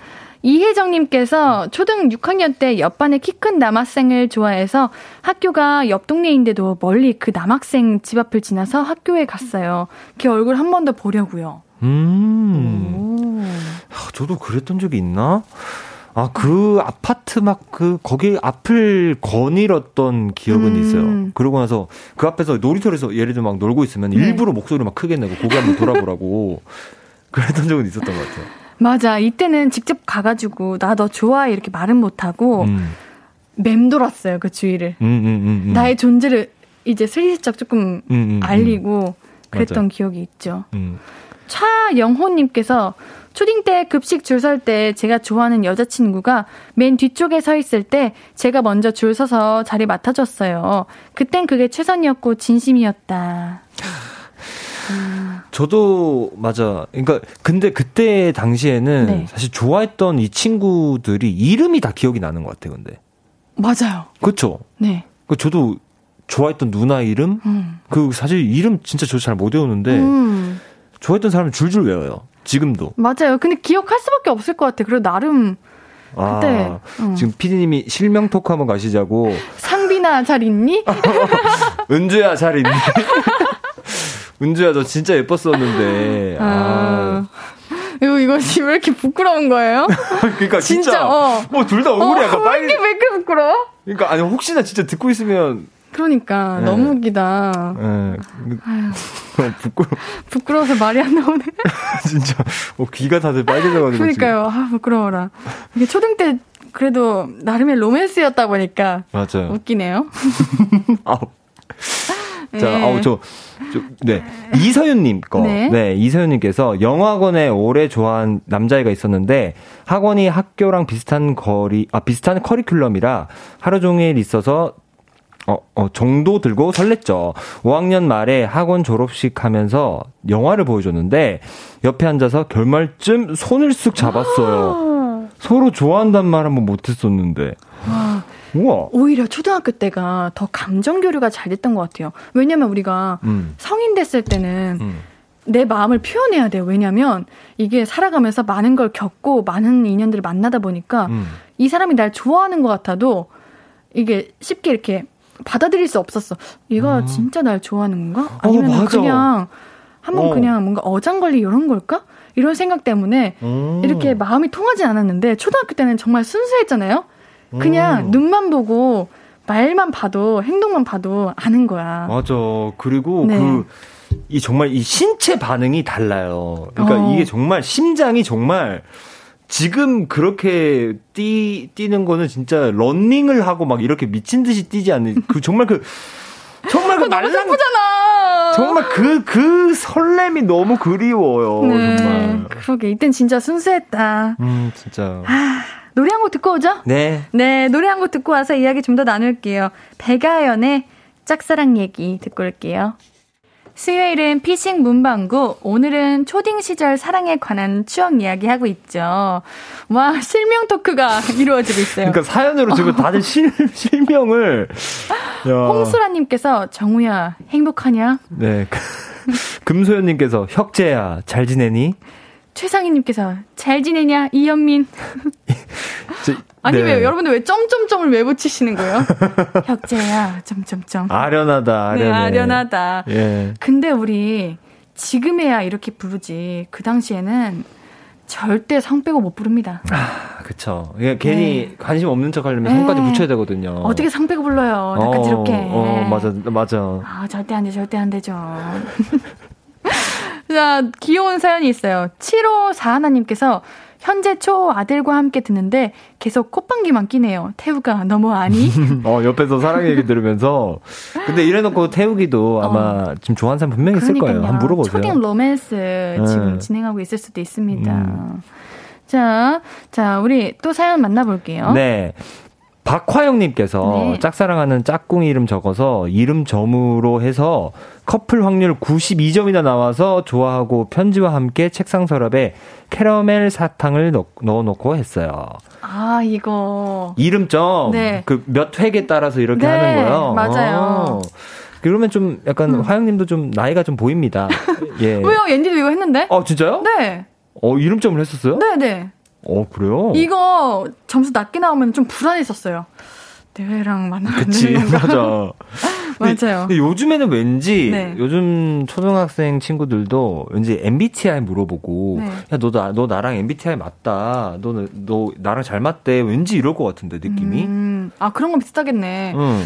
Speaker 1: 이혜정님께서 초등 6학년 때 옆반에 키 큰 남학생을 좋아해서 학교가 옆 동네인데도 멀리 그 남학생 집 앞을 지나서 학교에 갔어요. 걔 얼굴 한 번 더 보려고요.
Speaker 4: 음. 아, 저도 그랬던 적이 있나? 아, 그 아파트 막 그, 거기 앞을 거닐었던 기억은 음. 있어요. 그러고 나서 그 앞에서 놀이터에서 예를 들어 막 놀고 있으면 네. 일부러 목소리 막 크게 내고 고개 한번 돌아보라고 그랬던 적은 있었던 것 같아요.
Speaker 1: 맞아. 이때는 직접 가가지고 나 너 좋아해 이렇게 말은 못하고 음. 맴돌았어요 그 주위를. 음, 음, 음, 음. 나의 존재를 이제 슬슬쩍 조금 음, 알리고 그랬던 맞아. 기억이 있죠. 차영호님께서 초딩 때 급식 줄 설 때 제가 좋아하는 여자친구가 맨 뒤쪽에 서 있을 때 제가 먼저 줄 서서 자리 맡아줬어요. 그땐 그게 최선이었고 진심이었다.
Speaker 4: 저도 맞아. 그러니까 근데 그때 당시에는 네. 사실 좋아했던 이 친구들이 이름이 다 기억이 나는 것 같아요. 근데
Speaker 1: 맞아요.
Speaker 4: 그렇죠.
Speaker 1: 네.
Speaker 4: 그 저도 좋아했던 누나 이름 음. 그 사실 이름 진짜 저 잘 못 외우는데 음. 좋아했던 사람 줄줄 외워요. 지금도.
Speaker 1: 맞아요. 근데 기억할 수밖에 없을 것 같아. 그리고 나름 아, 그때
Speaker 4: 음. 지금 피디님이 실명 토크 한번 가시자고.
Speaker 1: 상빈아 잘 있니?
Speaker 4: 은주야 잘 있니? 은주야, 너 진짜 예뻤었는데. 아.
Speaker 1: 이거, 이거 지금 왜 이렇게 부끄러운 거예요?
Speaker 4: 그러니까 진짜. 진짜 어. 뭐둘 다 얼굴이 어, 약간 빨리.
Speaker 1: 왜 이렇게 부끄러워?
Speaker 4: 그러니까, 아니, 혹시나 진짜 듣고 있으면.
Speaker 1: 그러니까, 네. 너무 웃기다. 네.
Speaker 4: 어, 부끄러
Speaker 1: 부끄러워서 말이 안 나오네.
Speaker 4: 진짜, 어, 귀가 다들 빨개져가지고.
Speaker 1: 그러니까요. 지금. 아, 부끄러워라. 이게 초등 때 그래도 나름의 로맨스였다 보니까.
Speaker 4: 맞아요.
Speaker 1: 웃기네요.
Speaker 4: 아우. 자, 네. 아우, 저, 저, 네. 이서윤님 거. 네. 네. 이서윤님께서 영어학원에 오래 좋아한 남자애가 있었는데 학원이 학교랑 비슷한 거리, 아, 비슷한 커리큘럼이라 하루 종일 있어서 어, 어, 정도 들고 설렜죠. 5학년 말에 학원 졸업식 하면서 영화를 보여줬는데 옆에 앉아서 결말쯤 손을 쓱 잡았어요. 서로 좋아한단 말 한번 못했었는데. 와. 우와.
Speaker 1: 오히려 초등학교 때가 더 감정 교류가 잘 됐던 것 같아요. 왜냐면 우리가 음. 성인 됐을 때는 음. 내 마음을 표현해야 돼요. 왜냐면 이게 살아가면서 많은 걸 겪고 많은 인연들을 만나다 보니까 음. 이 사람이 날 좋아하는 것 같아도 이게 쉽게 이렇게 받아들일 수 없었어. 얘가 음. 진짜 날 좋아하는 건가? 어, 아니면 어, 그냥 한번 어. 그냥 뭔가 어장관리 이런 걸까? 이런 생각 때문에 음. 이렇게 마음이 통하지 않았는데 초등학교 때는 정말 순수했잖아요. 그냥 음. 눈만 보고 말만 봐도 행동만 봐도 아는 거야.
Speaker 4: 맞아. 그리고 네. 그, 이 정말 이 신체 반응이 달라요. 그러니까 어. 이게 정말 심장이 정말 지금 그렇게 뛰, 뛰는 거는 진짜 런닝을 하고 막 이렇게 미친 듯이 뛰지 않는 그 정말 그 정말 그 말랑
Speaker 1: 슬프잖아.
Speaker 4: 정말 그그 그 설렘이 너무 그리워요. 네. 정말.
Speaker 1: 그러게 이땐 진짜 순수했다.
Speaker 4: 음 진짜.
Speaker 1: 아. 노래 한 곡 듣고 오죠?
Speaker 4: 네.
Speaker 1: 네, 노래 한 곡 듣고 와서 이야기 좀 더 나눌게요. 백아연의 짝사랑 얘기 듣고 올게요. 수요일은 피싱 문방구. 오늘은 초딩 시절 사랑에 관한 추억 이야기 하고 있죠. 와, 실명 토크가 이루어지고 있어요.
Speaker 4: 그러니까 사연으로 지금 다들 실, 실명을.
Speaker 1: 홍수라님께서 정우야, 행복하냐?
Speaker 4: 네. 금소연님께서 혁재야, 잘 지내니?
Speaker 1: 최상희님께서 잘 지내냐 이현민. 아니 네. 왜 여러분들 왜 점점점을 왜 붙이시는 거예요? 혁재야 점점점.
Speaker 4: 아련하다. 아련해.
Speaker 1: 네, 아련하다. 예. 근데 우리 지금에야 이렇게 부르지 그 당시에는 절대 성 빼고 못 부릅니다.
Speaker 4: 아, 그쵸. 예, 괜히 네. 관심 없는 척 하려면 네. 성까지 붙여야 되거든요.
Speaker 1: 어떻게 성 빼고 불러요? 약간 어, 이렇게.
Speaker 4: 어, 맞아, 맞아.
Speaker 1: 아, 절대 안 돼, 절대 안 되죠. 자, 귀여운 사연이 있어요. 7호4 1님께서 현재 초 아들과 함께 듣는데 계속 콧방귀만 끼네요. 태우가 너무 아니?
Speaker 4: 어, 옆에서 사랑 얘기 들으면서. 근데 이래놓고 태우기도 아마 어. 지금 좋아하는 사람 분명히 있을 거예요. 한번 물어보세요.
Speaker 1: 초딩 로맨스 네. 지금 진행하고 있을 수도 있습니다. 음. 자, 자, 우리 또 사연 만나볼게요.
Speaker 4: 네. 박화영님께서 네. 짝사랑하는 짝꿍 이름 적어서 이름 점으로 해서 커플 확률 92점이나 나와서 좋아하고 편지와 함께 책상 서랍에 캐러멜 사탕을 넣, 어놓고 했어요.
Speaker 1: 아, 이거.
Speaker 4: 이름점? 네. 그몇 획에 따라서 이렇게 네, 하는 거요?
Speaker 1: 맞아요. 어.
Speaker 4: 그러면 좀 약간 음. 화영님도 좀 나이가 좀 보입니다.
Speaker 1: 예. 왜요? 옌디도 이거 했는데?
Speaker 4: 어, 진짜요?
Speaker 1: 네.
Speaker 4: 어, 이름점을 했었어요?
Speaker 1: 네네. 네.
Speaker 4: 어, 그래요?
Speaker 1: 이거 점수 낮게 나오면 좀 불안했었어요. 내외랑 만나면
Speaker 4: 그치, 맞아.
Speaker 1: 맞아요.
Speaker 4: 근데 요즘에는 왠지 네. 요즘 초등학생 친구들도 왠지 MBTI 물어보고 네. 야, 너, 나, 너 나랑 MBTI 맞다. 너, 너 나랑 잘 맞대. 왠지 이럴 것 같은데, 느낌이. 음,
Speaker 1: 아, 그런 건 비슷하겠네. 응.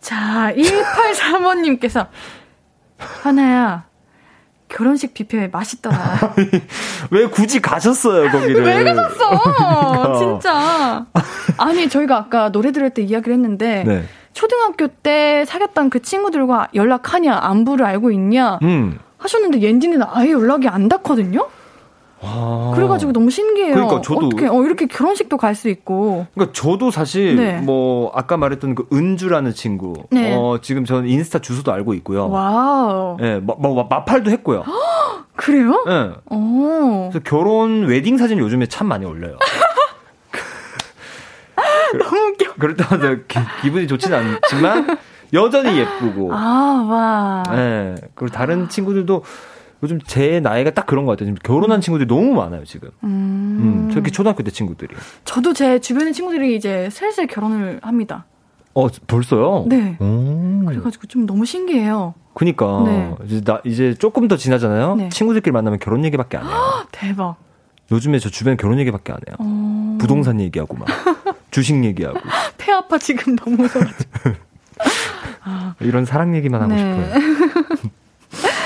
Speaker 1: 자, 1835님께서 하나야, 결혼식 뷔페 맛있더라.
Speaker 4: 왜 굳이 가셨어요, 거기를?
Speaker 1: 왜 가셨어? 그러니까. 진짜. 아니, 저희가 아까 노래 들을 때 이야기를 했는데, 네. 초등학교 때 사귀었던 그 친구들과 연락하냐, 안부를 알고 있냐, 음. 하셨는데, 옌디는 아예 연락이 안 닿거든요? 아. 그래가지고 너무 신기해요. 그러니까 저도 어떻게 어, 이렇게 결혼식도 갈 수 있고.
Speaker 4: 그러니까 저도 사실 네. 뭐 아까 말했던 그 은주라는 친구, 네. 어 지금 저는 인스타 주소도 알고 있고요.
Speaker 1: wow.
Speaker 4: 네, 뭐, 뭐 맞팔도 했고요.
Speaker 1: 그래요?
Speaker 4: 네. 오. 그래서 결혼 웨딩 사진 요즘에 참 많이 올려요.
Speaker 1: 너무 웃겨.
Speaker 4: 그럴 때마다 기, 분이 좋지는 않지만 여전히 예쁘고.
Speaker 1: 아 와.
Speaker 4: 네. 그리고 다른 친구들도 요즘 제 나이가 딱 그런 것 같아요. 지금 결혼한 음. 친구들이 너무 많아요, 지금. 음. 음. 특히 초등학교 때 친구들이.
Speaker 1: 저도 제 주변의 친구들이 이제 슬슬 결혼을 합니다.
Speaker 4: 어, 벌써요?
Speaker 1: 네. 오. 그래가지고 좀 너무 신기해요.
Speaker 4: 그니까. 네. 이제 나, 이제 조금 더 지나잖아요? 네. 친구들끼리 만나면 결혼 얘기밖에 안 해요.
Speaker 1: 대박.
Speaker 4: 요즘에 저 주변 결혼 얘기밖에 안 해요. 어... 부동산 얘기하고 막. 주식 얘기하고.
Speaker 1: 폐 아파 지금 너무.
Speaker 4: 아. 이런 사랑 얘기만 하고 네. 싶어요.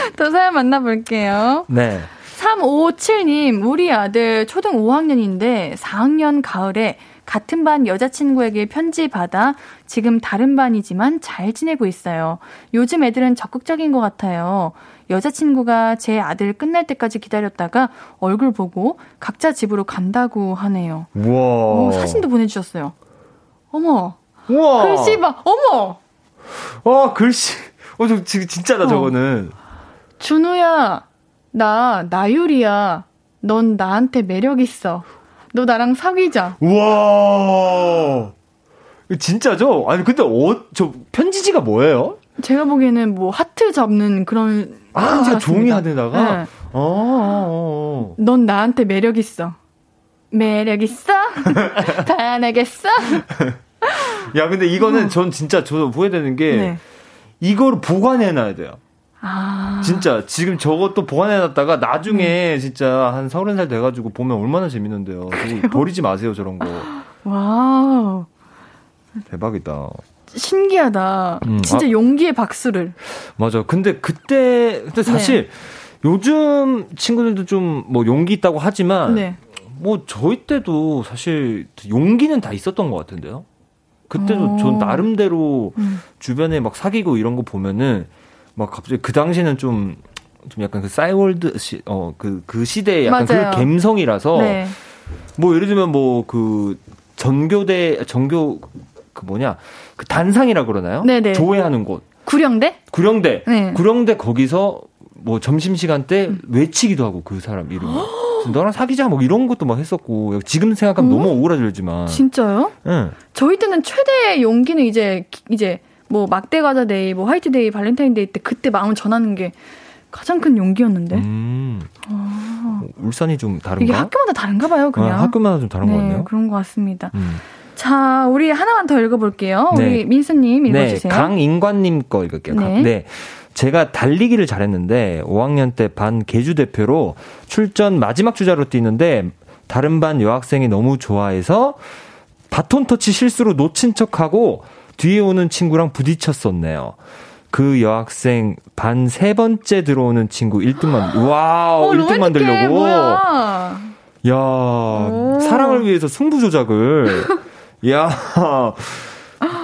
Speaker 1: 또 사연 만나볼게요.
Speaker 4: 네.
Speaker 1: 3557님, 우리 아들 초등 5학년인데 4학년 가을에 같은 반 여자친구에게 편지 받아 지금 다른 반이지만 잘 지내고 있어요. 요즘 애들은 적극적인 것 같아요. 여자친구가 제 아들 끝날 때까지 기다렸다가 얼굴 보고 각자 집으로 간다고 하네요.
Speaker 4: 우와. 오,
Speaker 1: 사진도 보내주셨어요. 어머. 우와. 글씨 봐. 어머.
Speaker 4: 와, 글씨. 어, 저, 진짜다, 어. 저거는.
Speaker 1: 준우야, 나 나유리야. 넌 나한테 매력 있어. 너 나랑 사귀자.
Speaker 4: 우와. 진짜죠? 아니 근데 어, 저 편지지가 뭐예요?
Speaker 1: 제가 보기에는 뭐 하트 잡는 그런
Speaker 4: 아 종이 하늘다가. 네. 어, 어, 어,
Speaker 1: 넌 나한테 매력 있어. 매력 있어? 반하겠어?
Speaker 4: 야 근데 이거는 전 진짜 저도 후회되는 게 네. 이거를 보관해 놔야 돼요.
Speaker 1: 아.
Speaker 4: 진짜 지금 저것도 보관해놨다가 나중에 음. 진짜 한 서른 살 돼가지고 보면 얼마나 재밌는데요. 버리지 마세요 저런 거.
Speaker 1: wow.
Speaker 4: 대박이다.
Speaker 1: 신기하다. 음, 진짜 아, 용기의 박수를.
Speaker 4: 맞아. 근데 그때 근데 사실 네. 요즘 친구들도 좀 뭐 용기 있다고 하지만 네. 뭐 저희 때도 사실 용기는 다 있었던 것 같은데요. 그때도 전 나름대로 음. 주변에 막 사귀고 이런 거 보면은 막 갑자기 그 당시에는 좀, 좀 약간 그 싸이월드 시, 어, 그, 그 시대의 약간 그 맞아요. 그 감성이라서, 네. 뭐 예를 들면 뭐 그 전교대, 전교, 그 뭐냐, 그 단상이라 그러나요?
Speaker 1: 네네.
Speaker 4: 조회하는 곳.
Speaker 1: 구령대?
Speaker 4: 구령대. 네. 구령대 거기서 뭐 점심 시간 때 음. 외치기도 하고 그 사람 이름. 너랑 사귀자 뭐 이런 것도 막 했었고 지금 생각하면 어? 너무 오그라들지만
Speaker 1: 진짜요? 네. 저희 때는 최대의 용기는 이제 이제 뭐 막대 과자 데이, 뭐 화이트 데이, 발렌타인 데이 때 그때 마음을 전하는 게 가장 큰 용기였는데. 음.
Speaker 4: 아. 울산이 좀 다른가?
Speaker 1: 이게 학교마다 다른가 봐요, 그냥.
Speaker 4: 아, 학교마다 좀 다른 네, 것 같네요.
Speaker 1: 그런 것 같습니다. 음. 자, 우리 하나만 더 읽어볼게요. 네. 우리 민수님 네, 읽어주세요.
Speaker 4: 네, 강인관님 거 읽을게요. 네. 네. 제가 달리기를 잘했는데 5학년 때 반 개주 대표로 출전 마지막 주자로 뛰는데 다른 반 여학생이 너무 좋아해서 바톤 터치 실수로 놓친 척하고 뒤에 오는 친구랑 부딪혔었네요. 그 여학생 반 세 번째 들어오는 친구 1등만 wow 어, 1등 만들려고
Speaker 1: 뭐야.
Speaker 4: 야 오. 사랑을 위해서 승부 조작을 야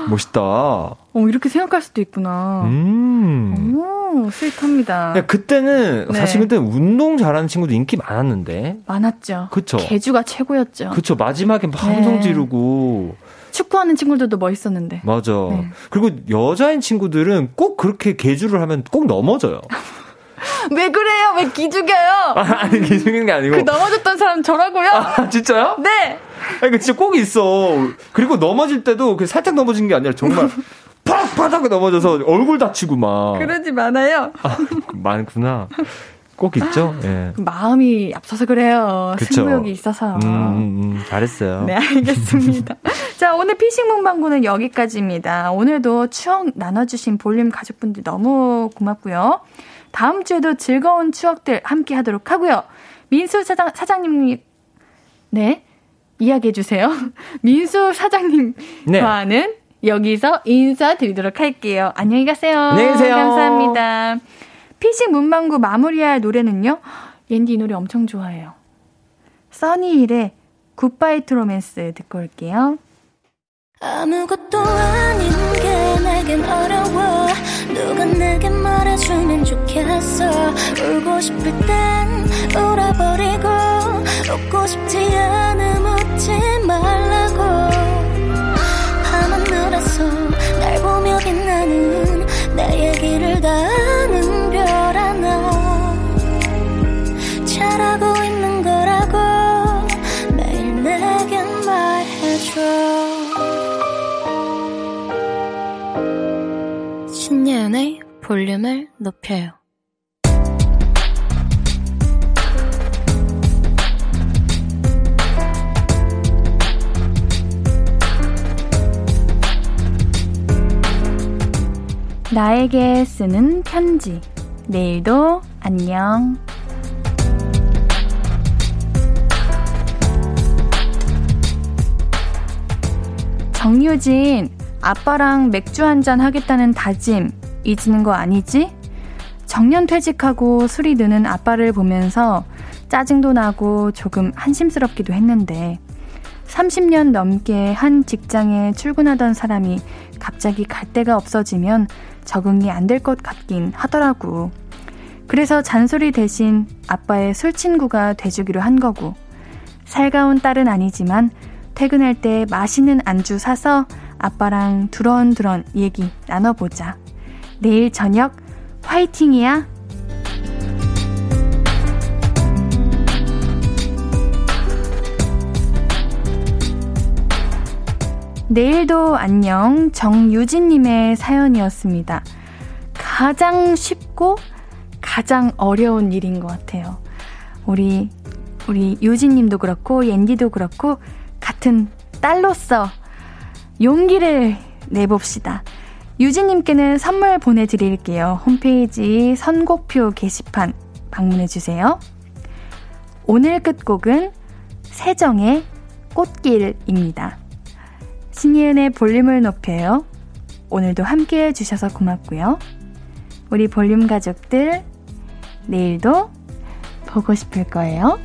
Speaker 4: 멋있다. 어
Speaker 1: 이렇게 생각할 수도 있구나. 음. 오 sweet합니다.
Speaker 4: 야, 그때는 네. 사실 그때 운동 잘하는 친구도 인기 많았는데.
Speaker 1: 많았죠.
Speaker 4: 그쵸.
Speaker 1: 계주가 최고였죠.
Speaker 4: 그쵸 마지막에 막 함성 네. 지르고.
Speaker 1: 축구하는 친구들도 멋있었는데.
Speaker 4: 맞아. 네. 그리고 여자인 친구들은 꼭 그렇게 개주를 하면 꼭 넘어져요.
Speaker 1: 왜 그래요? 왜 기죽여요?
Speaker 4: 아니, 기죽이는 게 아니고.
Speaker 1: 그 넘어졌던 사람 저라고요?
Speaker 4: 아, 진짜요?
Speaker 1: 네!
Speaker 4: 아니, 그 진짜 꼭 있어. 그리고 넘어질 때도 그 살짝 넘어진 게 아니라 정말 팍팍하게 넘어져서 얼굴 다치고 막.
Speaker 1: 그러지 많아요.
Speaker 4: 아, 많구나. 꼭 있죠. 예.
Speaker 1: 마음이 앞서서 그래요. 그쵸? 승부욕이 있어서. 음, 음,
Speaker 4: 음, 잘했어요.
Speaker 1: 네, 알겠습니다. 자, 오늘 피싱 문방구는 여기까지입니다. 오늘도 추억 나눠주신 볼륨 가족분들 너무 고맙고요. 다음 주에도 즐거운 추억들 함께 하도록 하고요. 민수 사장, 사장님, 네, 이야기해 주세요. 민수 사장님과는 네. 여기서 인사드리도록 할게요. 안녕히 가세요.
Speaker 4: 안녕히 계세요.
Speaker 1: 감사합니다. 피싱 문방구 마무리할 노래는요. 옌디 이 노래 엄청 좋아해요. 써니힐의 굿바이 트로맨스 듣고 올게요. 아무것도 아닌 게 내겐 어려워 누가 내게 말해주면 좋겠어 울고 싶을 땐 울어버리고 웃고 싶지 않음 웃지 말라고 밤하늘에서 날 보며 빛나는 내 얘기를 다 볼륨을 높여요 나에게 쓰는 편지. 내일도 안녕. 정유진, 아빠랑 맥주 한잔 하겠다는 다짐 잊는 거 아니지? 정년 퇴직하고 술이 드는 아빠를 보면서 짜증도 나고 조금 한심스럽기도 했는데 30년 넘게 한 직장에 출근하던 사람이 갑자기 갈 데가 없어지면 적응이 안 될 것 같긴 하더라고. 그래서 잔소리 대신 아빠의 술 친구가 돼주기로 한 거고. 살가운 딸은 아니지만 퇴근할 때 맛있는 안주 사서 아빠랑 두런두런 얘기 나눠보자. 내일 저녁 화이팅이야. 내일도 안녕 정유진님의 사연이었습니다. 가장 쉽고 가장 어려운 일인 것 같아요. 우리 우리 유진님도 그렇고 옌디도 그렇고 같은 딸로서 용기를 내봅시다. 유진님께는 선물 보내드릴게요. 홈페이지 선곡표 게시판 방문해주세요. 오늘 끝곡은 세정의 꽃길입니다. 신예은의 볼륨을 높여요. 오늘도 함께 해주셔서 고맙고요. 우리 볼륨 가족들, 내일도 보고 싶을 거예요.